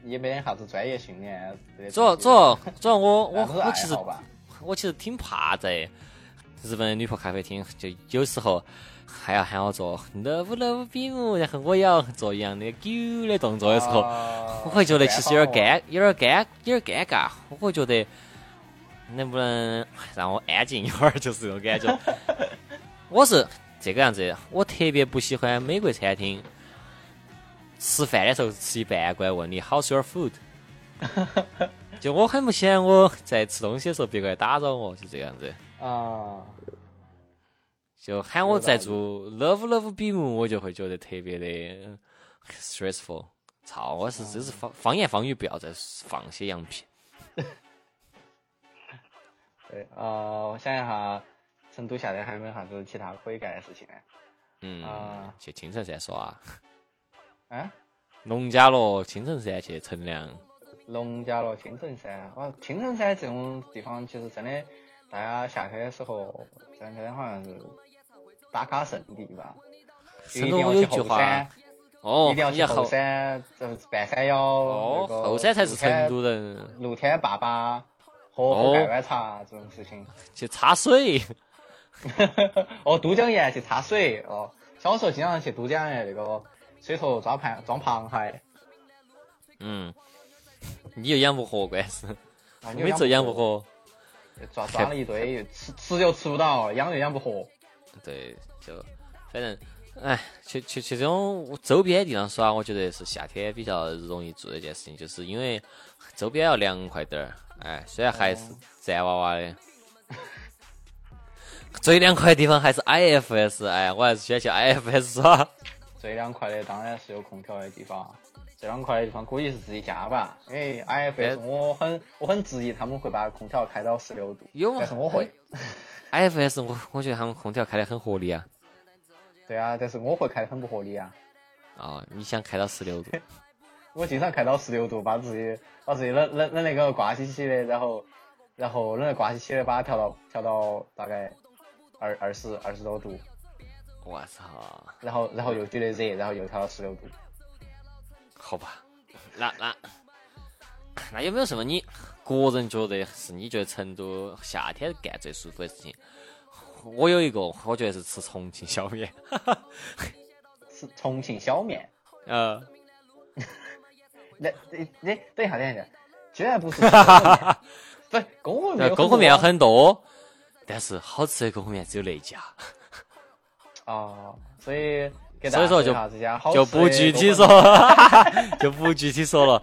也没啥子专业训练。主要主要主要我 我我其实。我其实挺怕在日本的女仆咖啡厅，就有时候还要喊我做 love love 比姆，然后我也要做一样的狗的动作的时候，啊我会觉得其实有点尴，有点尴，有点尴尬。我会觉得能不能让我安静一会儿，就是这种感觉。我是这个样子，我特别不喜欢美国餐厅吃饭的时候吃一半过来问你 How's your food？就我很不喜欢我在吃东西的时候别个来打扰我，就这样子。啊，就喊我在做 love love 比目，我就会觉得特别的 stressful。操，我是这是方方言方语，不要再放些羊皮。对，呃，我想一下，成都下来还有没有啥子其他可以干的事情呢？嗯啊，去青城山耍，啊，农家乐、青城山去乘凉。农家乐、青城山，哇，青城山这种地方其实真的，大家夏天的时候，这两天好像是打卡圣地吧。就一定要成都有一句去后山话，哦一定要，去后山，就是半山腰。哦，那个后山才是成都人，露天坝坝喝哦喝盖碗茶这种事情。去插水。哦，都江堰去插水哦，小时候经常去都江堰那个水头抓螃装螃蟹。嗯，你又养不活，关键是啊每次养不，活。抓抓了一堆，吃吃又吃不到，养又养不活。对，就反正，哎，去去去这种周边地方耍，我觉得是夏天比较容易做的一件事情，就是因为周边要凉快点儿。哎，虽然还是站娃娃的，最凉快的地方还是 IFS。哎，我还是喜欢去 IFS 耍。最凉快的当然是有空调的地方，最凉快的地方估计是自己家吧。因为 IFS 我很我很质疑他们会把空调开到十六度，有吗但是我会。IFS 我我觉得他们空调开得很合理啊。对啊，但是我会开得很不合理啊。哦，你想开到十六度？我经常开到十六度，把自己把自己冷冷冷那个挂起起的，然后然后冷得挂起起的，把它调到调到大概二二十二十多度，我操！然后然后又觉得热，然后又调到十六度。好吧，那那那有没有什么你个人觉得是你觉得成都夏天干最舒服的事情？我有一个，我觉得是吃重庆小面。吃重庆小面，呃，那那那等一下等一下，居然不是公和面，不是公和面公和面很多，但是好吃的公和面只有那家，啊，所以给所以说就 就不具体说就不具体说了。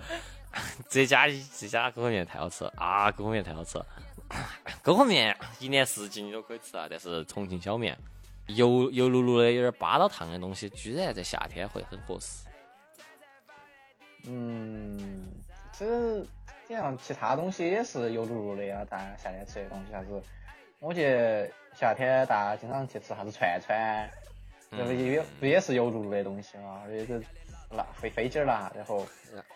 这家这家公和面太好吃了啊！公和面太好吃了，公和面一年四季你都可以吃啊，但是重庆小面油油漉漉的有点巴到烫的东西，居然在夏天会很合适。嗯，这这样其他东西也是油漉漉的呀，大家夏天吃的东西啥子？我觉得夏天大家经常去吃啥子串串，也不也是油噜噜的东西嘛？而且是辣飞飞机儿辣，然后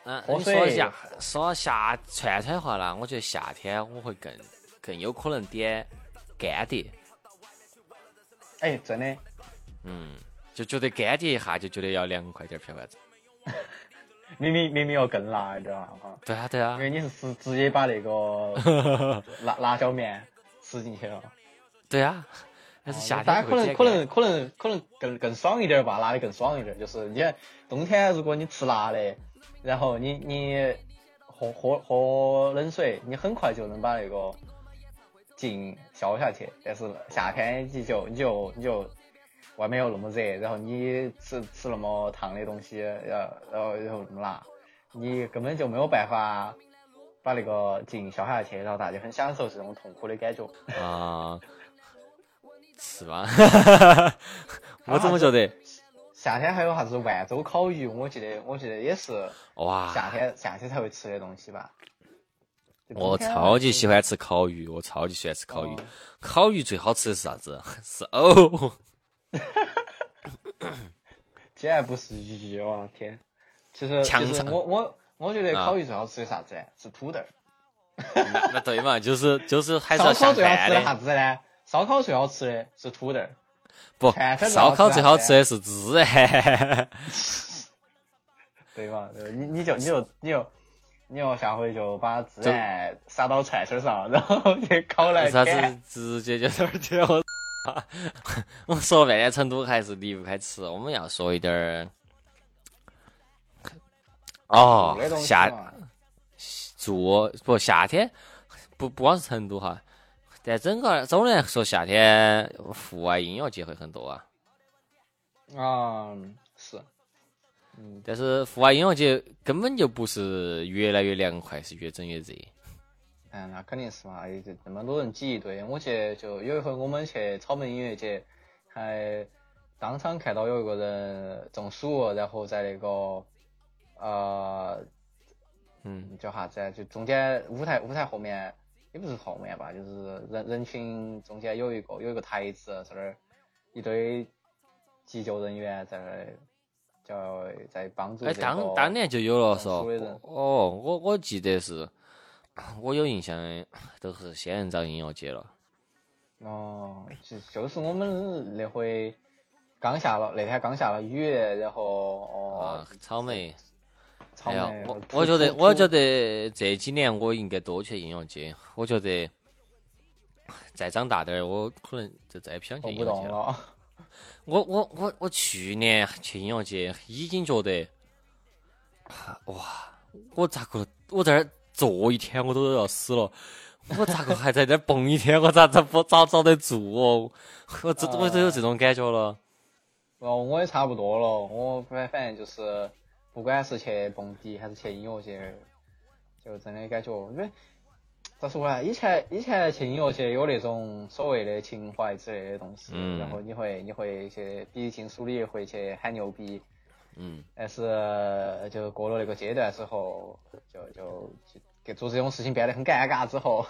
嗯，喝你说水夏说夏串串的话呢，我觉得夏天我会更更有可能点干碟，哎，真的，嗯，就觉得干碟一下就觉得要凉快点儿，晓得吧？明明明明要更辣，你知道吗？哈，对啊，对啊因，为你是直直接把那个辣辣椒面吃进去了。对啊，但可能可能可能可能更更爽一点儿吧，辣的更爽一点儿。就是你看冬天如果你吃辣的，然后你你喝喝喝冷水，你很快就能把那个劲消下去。但是夏天你就你就你就外面又那么热，然后你吃吃那么烫的东西，然后然后然后那么辣，你根本就没有办法把那个劲消下去，然后大家很享受这种痛苦的感觉。啊，是吗？我怎么觉得？夏天还有啥子万州烤鱼？我记得我记得也是哇，夏天夏天才会吃的东西吧。我超级喜欢吃烤鱼，我超级喜欢吃烤鱼。烤鱼最好吃的是啥子？是藕。竟然不是鱼哦天！其实其实我我我觉得啊烤鱼最好吃的啥子呢？是土豆。那那对嘛，就是就是还是要烧烤下饭最好吃的啥。子呢？烧烤最好吃的是土豆儿。不烧烤最好吃的的是孜然。对嘛？对你你就你就你就你就下回就把孜然撒到串串上，然后去烤来啥。子直接就在那儿我。我说了半天成都还是离不开吃，我们要说一点儿。哦夏嘛住不夏天不不光是成都哈，但整个总的来说夏天户外音乐节会很多啊。啊是，嗯但是户外音乐节根本就不是越来越凉快，是越整越热。嗯，那肯定是嘛，也就那么多人挤一堆。我记得就有一回我们去草莓音乐节，还当场看到有一个人中暑，然后在那个呃嗯，叫啥子啊？就中间舞台舞台后面也不是后面吧，就是人人群中间有一个有一个台子，在那儿一堆急救人员在那儿叫在帮助哎，当当年就有了中说暑的人，哦，我我记得是，我有印象的都是仙人掌音乐节了。哦，就就是我们那回刚下了那天刚下了雨，然后哦啊，草莓。哎呀，，我我觉得，我觉得这几年我应该多去音乐节。我觉得再长大点儿，我可能就再也不想去走音乐节了。了。我我我我去年去音乐节，已经觉得，哇，我咋个我在那儿坐一天我都要死了，我咋个还在这儿蹦一天？我咋咋不咋遭得住哦？我这我都有这种感觉了。哦，我也差不多了，我反反正就是，不管是去蹦迪还是去音乐节，就真的感觉，因为咋说呢？以前以前去音乐节有那种所谓的情怀之类的东西，嗯然后你会你会去比金属里会去喊牛逼，嗯，但是就过了那个阶段之后，就就就给做这种事情变得很尴尬之后，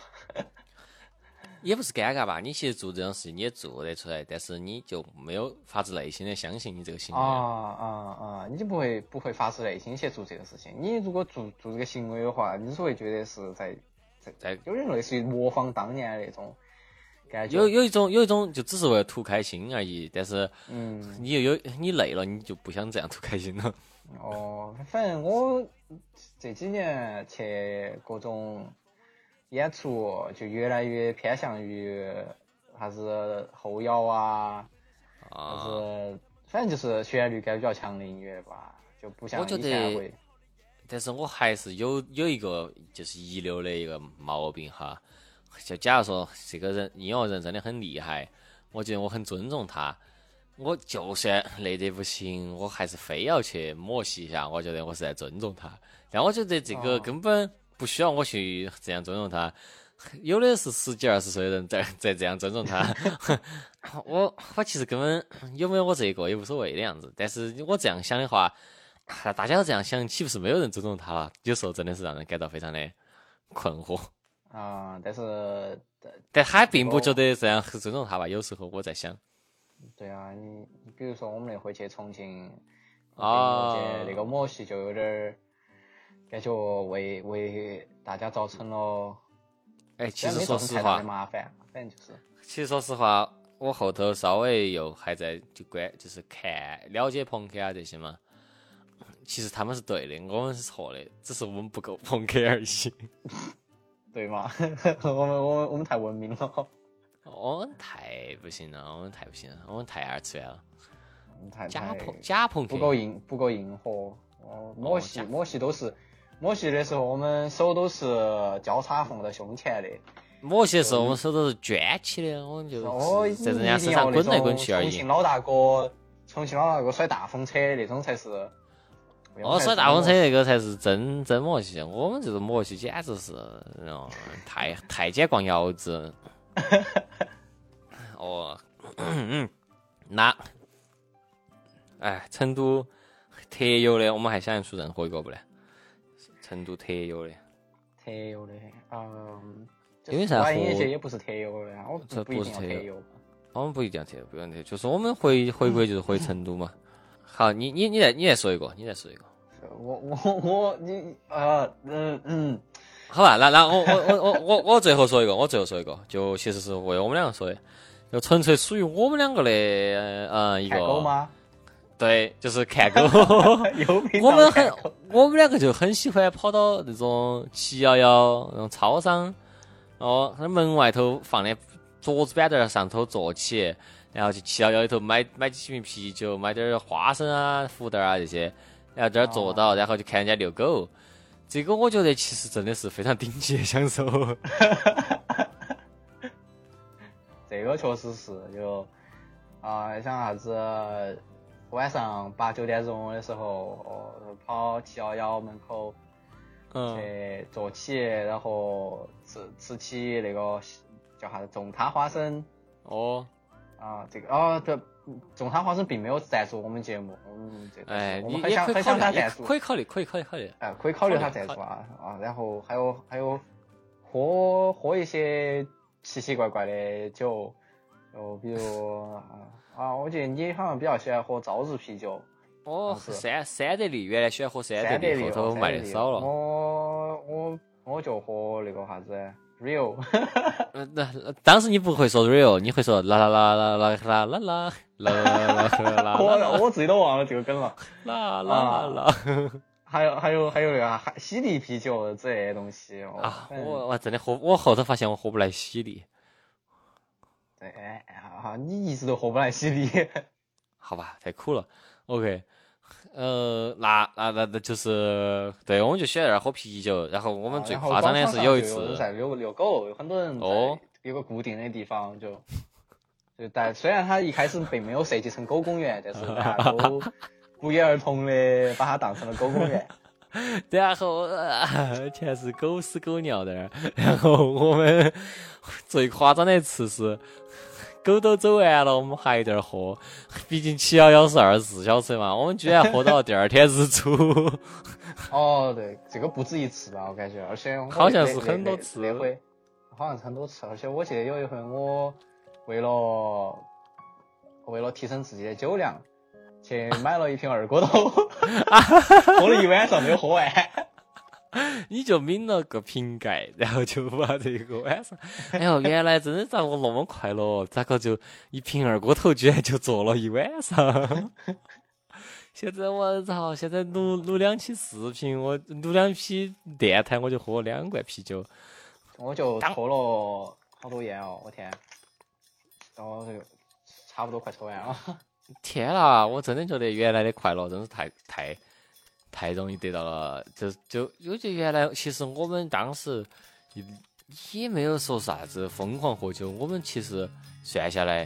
也不是尴尬吧？你其实做这种事情你也做得出来，但是你就没有发自内心的相信你这个行啊为。啊啊！你就不会不会发自内心去做这个事情。你如果做做这个行为的话，你只会觉得是在在在有点类似于模仿当年的那种感觉。有有一种有一种就只是为了图开心而已，但是嗯你又有你累了，你就不想这样图开心了。哦，反正我这几年去各种演出，就越来越偏向于还是后摇啊，啥啊，子反正就是旋律感比较强的音乐吧，就不像我觉以前得会。但是我还是有有一个就是遗留的一个毛病哈，就假如说这个人音乐人真的很厉害，我觉得我很尊重他，我就算累得不行，我还是非要去磨戏一下，我觉得我是在尊重他。但我觉得这个哦根本不需要我去这样尊重他，有的是十几二十岁的人在 在这样尊重他，我我其实根本有没有我这个也无所谓的样子。但是我这样想的话，啊 大家都这样想，岂不是没有人尊重他了？有时候真的是让人感到非常的困惑。啊、但是但他并不觉得这样很尊重他吧？有时候我在想，对啊，你你比如说我们那回去重庆啊那个模戏就有点儿感觉为为大家造成了，哎，其实说实话，麻烦，反正就是其实说实话，我后头稍微又还在就关，就是看了解朋克啊这些嘛。其实他们是对的，我们是错的，只是我们不够朋克而已。对嘛，我们我们我们太文明了，我们太不行了，我们太不行了，我们太二次元了。太假太朋假朋克不够硬，不够硬核。哦，摸戏假摸戏都是摸戏的时候，我们手都是交叉放到胸前的。某些时候我们手都是卷起的，我们就在人家身上滚来滚去而已重庆。老大哥，重庆老大哥甩大风车那种才是。哦，甩大风车那个才是真真摩戏，我们这种摩戏简直是，哦，太太监逛窑子。哦，那，哎，成都特有的，我们还想得出任何一个不呢？成都特有的，特有的，嗯，因为啥玩音节也不是特有的，我这不是特有。我们不一定要特，不用特，就是我们回回国就是回成都嘛。好，你你你再你再说一个，你再说一个。我我我你啊嗯嗯，好吧，那那我我我我我我最后说一个，我最后说一个，就其实是为我们两个说的，就纯粹属于我们两个的呃一个？吗？对，就是 看狗。我们很我们两个就很喜欢跑到那种七幺幺那种超商，哦，那门外头放的桌子板凳儿上头坐起，然后去七幺幺里头买买几瓶啤酒，买点儿花生啊、福袋啊这些，然后在那儿坐到，然后就看人家遛狗。这个我觉得其实真的是非常顶级的享受。这个确实是就啊，像啥子晚上八九点钟的时候，哦，跑七幺幺门口嗯，去坐起，然后吃吃起那个叫啥子种他花生。哦，啊，这个哦对，种他花生并没有赞助我们节目，嗯，这个哎，我们很想很想他赞助，可以考虑，可以考虑考虑。哎，可以考虑他赞助啊啊，然后还有还有喝喝一些奇奇怪怪的酒，就比如啊啊，我觉得你好像比较喜欢喝朝日啤酒，哦，是三三得利，原来喜欢喝三得利，后头卖的少了。我我我就喝那个啥子 Rio，嗯，那那当时你不会说 real，你会说啦啦啦啦啦啦啦啦啦啦啦啦我我自己都忘了这个梗了。啦啦啦 还有还有还有那个海西力啤酒之类的东西哦啊！我我真的喝，我后头发现我喝不来喜力，对，哎哈，你一直都喝不来西力。好吧，太苦了。OK，呃，那那那那就是，对，我们就喜欢在那儿喝啤酒，然后我们最夸张的是有一次在遛遛狗，有很多人在哦有个固定的地方就。就但虽然它一开始并没有设计成狗公园，但是大家都不约而同的把它当成了狗公园。然后、呃、全是狗屎狗尿在那儿，然后我们最夸张的一次是狗都走完了，我们还有点儿喝，毕竟七幺幺是二十四小时嘛，我们居然喝到第二天日出，哦，对，这个不止一次吧，我感觉，而且我好像是很多次那那回好像是很多次，而且我记得有一回我为了为了提升自己的酒量，去买了一瓶二锅头，喝了一晚上没有喝完。你就抿了个瓶盖，然后就把这个晚上，哎呦，原来真的咋个那么快乐？咋个就一瓶二锅头居然就做了一晚上？现在我操！现在录录两期视频，我录两期电台，我就喝两罐啤酒。我就抽了好多烟哦，我天！然后这个差不多快抽完了。天啦！我真的觉得原来的快乐真是太太太容易得到了。就就我觉得原来其实我们当时也也没有说啥子疯狂喝酒，我们其实算下来，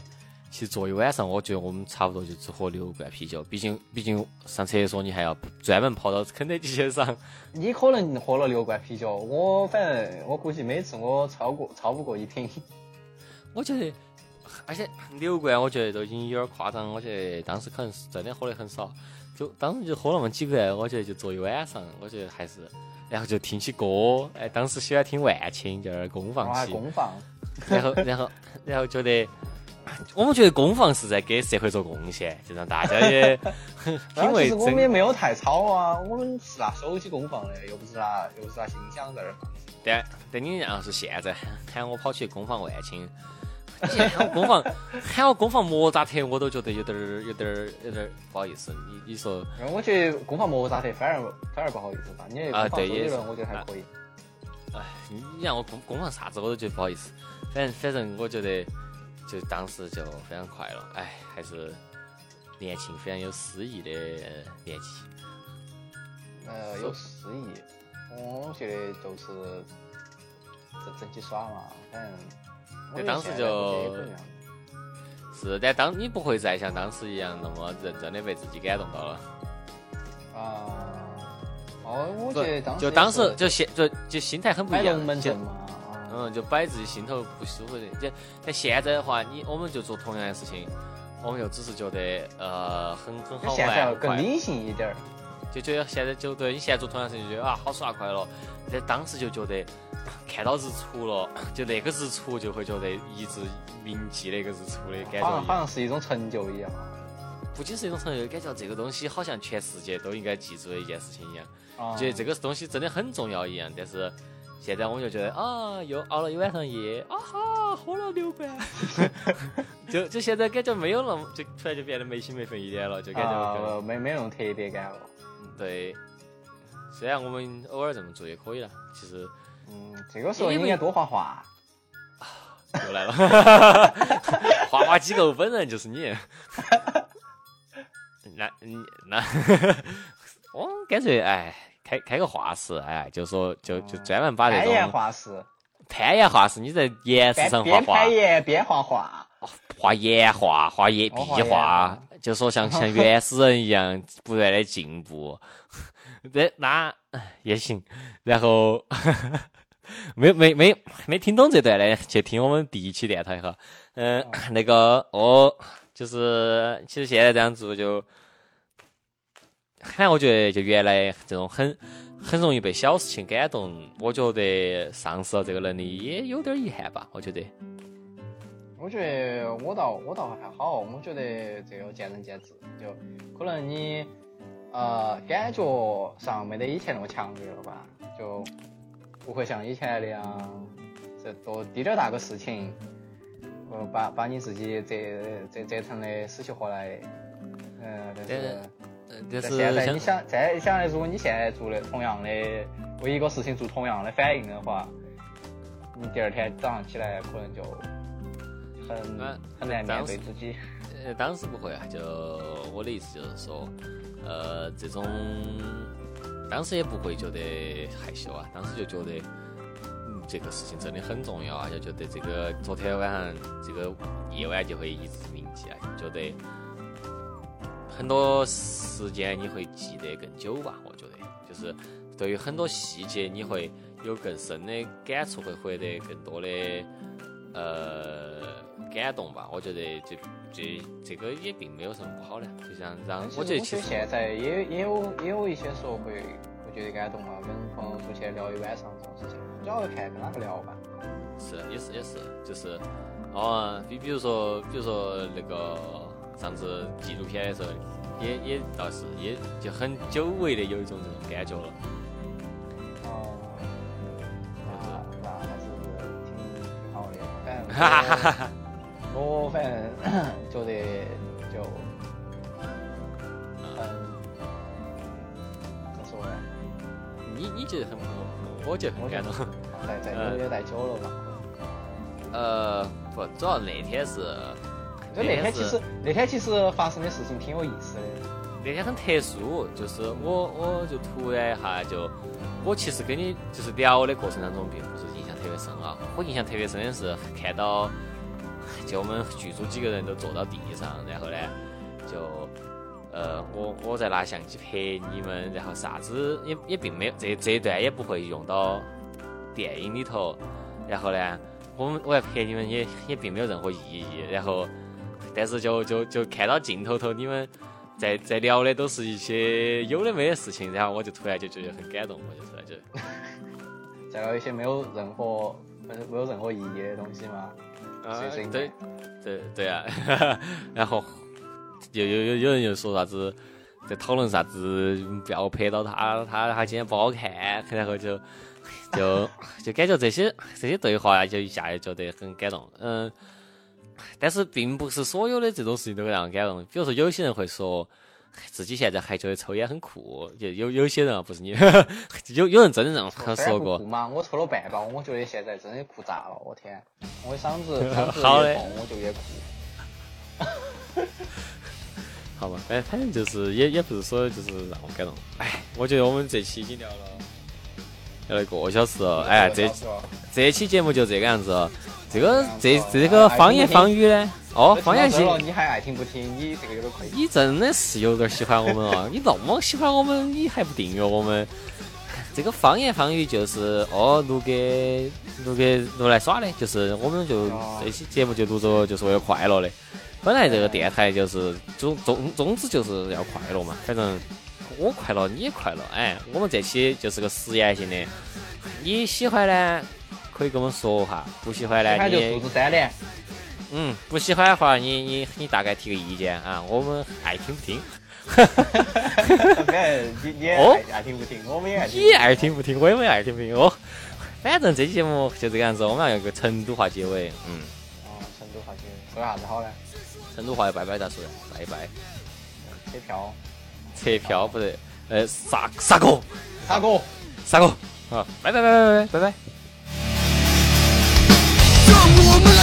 其实坐一晚上，我觉得我们差不多就只喝六罐啤酒。毕竟毕竟上厕所你还要专门跑到肯德基去上。你可能喝了六罐啤酒，我反正我估计每次我超过超不过一瓶。我觉得，而且六罐我觉得都已经有点夸张，我觉得当时可能是真的喝的很少，就当时就喝那么几罐，我觉得就坐一晚上，我觉得还是，然后就听起歌，哎，当时喜欢听万青，就在那儿公放，起，公放，然后 然后然后觉得。我们觉得公放是在给社会做贡献，就让大家也品但味其实我们也。没有太吵啊，我们是拿手机公放的，又不是拿又不是拿音响在那儿放。但但你要是现在喊我跑去公放万青，喊我攻防喊我攻防莫扎特，我都觉得有点儿有点儿有点儿不好意思。你你说我觉得攻防莫扎特反而反而不好意思吧，你啊对也是周杰伦，我觉得还可以。哎，你你让我攻攻防啥子我都觉得不好意思。反正反正我觉得就当时就非常快乐，哎，还是年轻非常有诗意的年纪。呃，有诗意。我觉得就是整整起耍嘛，反正。对，当时就。是，但当你不会再像当时一样那么认真的被自己感动到了。啊。哦，我觉得当时就当时就现就就心态很不一样。就嗯，就摆自己心头不舒服的。就但现在的话，你我们就做同样的事情，我们又只是觉得呃很很好玩。现在要更理性一点儿。就觉得现在就对你现在做同样事情，就觉得啊好耍快乐。但当时就觉得看到日出了，就那个日出就会觉得一直铭记那个日出的感觉。好像好像是一种成就一样。不仅是一种成就，感觉这个东西好像全世界都应该记住的一件事情一样。觉得这个东西真的很重要一样。但是现在我们就觉得啊，又熬了一晚上夜，啊哈，喝了六百。就就现在感觉没有那么，就突然就变得没心没肺一点了，就感觉没没那种特别感了。对。虽然我们偶尔这么做也可以了，其实，嗯，这个时候应该多画画。又来了，画画机构本人就是你。那，你那，我干脆哎，开开个画室，哎，就说就就专门把这种。攀岩画室。攀岩画室，你在岩石上画画。边攀岩边画画。画岩画，画岩壁画，就说像 像原始人一样不断的进步。这 那也行，然后 没没没没听懂这段的，去听我们第一期电台哈。嗯，那个哦，就是其实现在这样做就，反正我觉得就原来这种很很容易被小事情感动，我觉得丧失了这个能力也有点遗憾吧。我觉得，我觉得我倒我倒还好，我觉得这个见仁见智，就可能你。呃，感觉上没得以前那么强烈了吧？就不会像以前那样，这多滴点大个事情，呃，把把你自己折折折腾的死去活来。嗯，但是，但是现在你想再想来，如果你现在做的同样的，为一个事情做同样的反应的话，你第二天早上起来可能就很很难面对自己。呃，当时不会啊，就我的意思就是说。呃，这种当时也不会觉得害羞啊，当时就觉得，嗯，这个事情真的很重要啊，就觉得这个昨天晚上这个夜晚就会一直铭记啊，觉得很多时间你会记得更久吧？我觉得，就是对于很多细节你会有更深的感触，会获得更多的呃。感动吧，我觉得这这这个也并没有什么不好的，就像让我觉得其实现在也也有也有一些时候会会觉得感动啊，跟朋友出去聊一晚上这种事情，主要看跟哪个聊吧。是，也是也是，就是哦，比比如说比如说那个上次纪录片的时候，也也倒是也就很久违的有一种这种感觉了。哦，那那还是挺挺好的，反正。哈哈哈哈。我反正觉得就很怎么说呢？你你觉得很我觉得很感动。在在纽约待久了嘛？呃，不，主要那天是。就那天其实那天其实发生的事情挺有意思的。那天很特殊，就是我我就突然一下就，我其实跟你就是聊的过程当中，并不是印象特别深啊。我印象特别深的是看到。就我们剧组几个人都坐到地上，然后呢，就呃，我我在拿相机拍你们，然后啥子也也并没有，这这一段也不会用到电影里头。然后呢，我们我要拍你们也也并没有任何意义。然后，但是就就就看到镜头头你们在在聊的都是一些有的没的事情，然后我就突然就觉得很感动，我就突然就 在聊一些没有任何没有任何意义的东西嘛？啊，对，对对啊，然后又有有有人又说啥子，在讨论啥子，不要拍到他，他他今天不好看，然后就就就感觉这些这些对话呀就一下就觉得很感动，嗯，但是并不是所有的这种事情都会让人感动，比如说有些人会说，自己现在还觉得抽烟很酷，就有有些人啊，不是你，有有人真的让他说过。嘛，我抽了半包，我觉得现在真的酷炸了，我天，我的嗓子嗓子 越痛我就越酷。好吧，哎反正就是也也不是说就是让我感动。哎，我觉得我们这期已经聊了聊了一个小时了，哎，这这期节目就这个样子。这个这这个方言方语呢？哦，方言系，你还爱听不听？你这个有点亏。你真的是有点喜欢我们啊！你那么喜欢我们，你还不订阅我们？这个方言方语就是哦，录给录给录来耍的，就是我们就这期节目就录着就是为了快乐的。本来这个电台就是宗宗宗旨就是要快乐嘛，反正我快乐你也快乐。哎，我们这期就是个实验性的，你喜欢呢？可以跟我们说哈，不喜欢呢，你就数字三连。嗯，不喜欢的话，你你你大概提个意见啊，我们爱听不听。哈哈哈哈哈！你你爱爱听不听，我们也爱听。你爱听不听，我们也爱听不听哦。反正这期节目就这个样子，我们要用个成都话结尾。嗯。哦，成都话结尾，说啥子好呢？成都话要拜拜咋说的？拜拜。车票。车票不对，呃，啥啥哥？啥哥？啥哥？好，拜拜拜拜拜拜拜。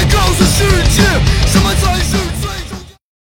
告诉世界，什么才是最终。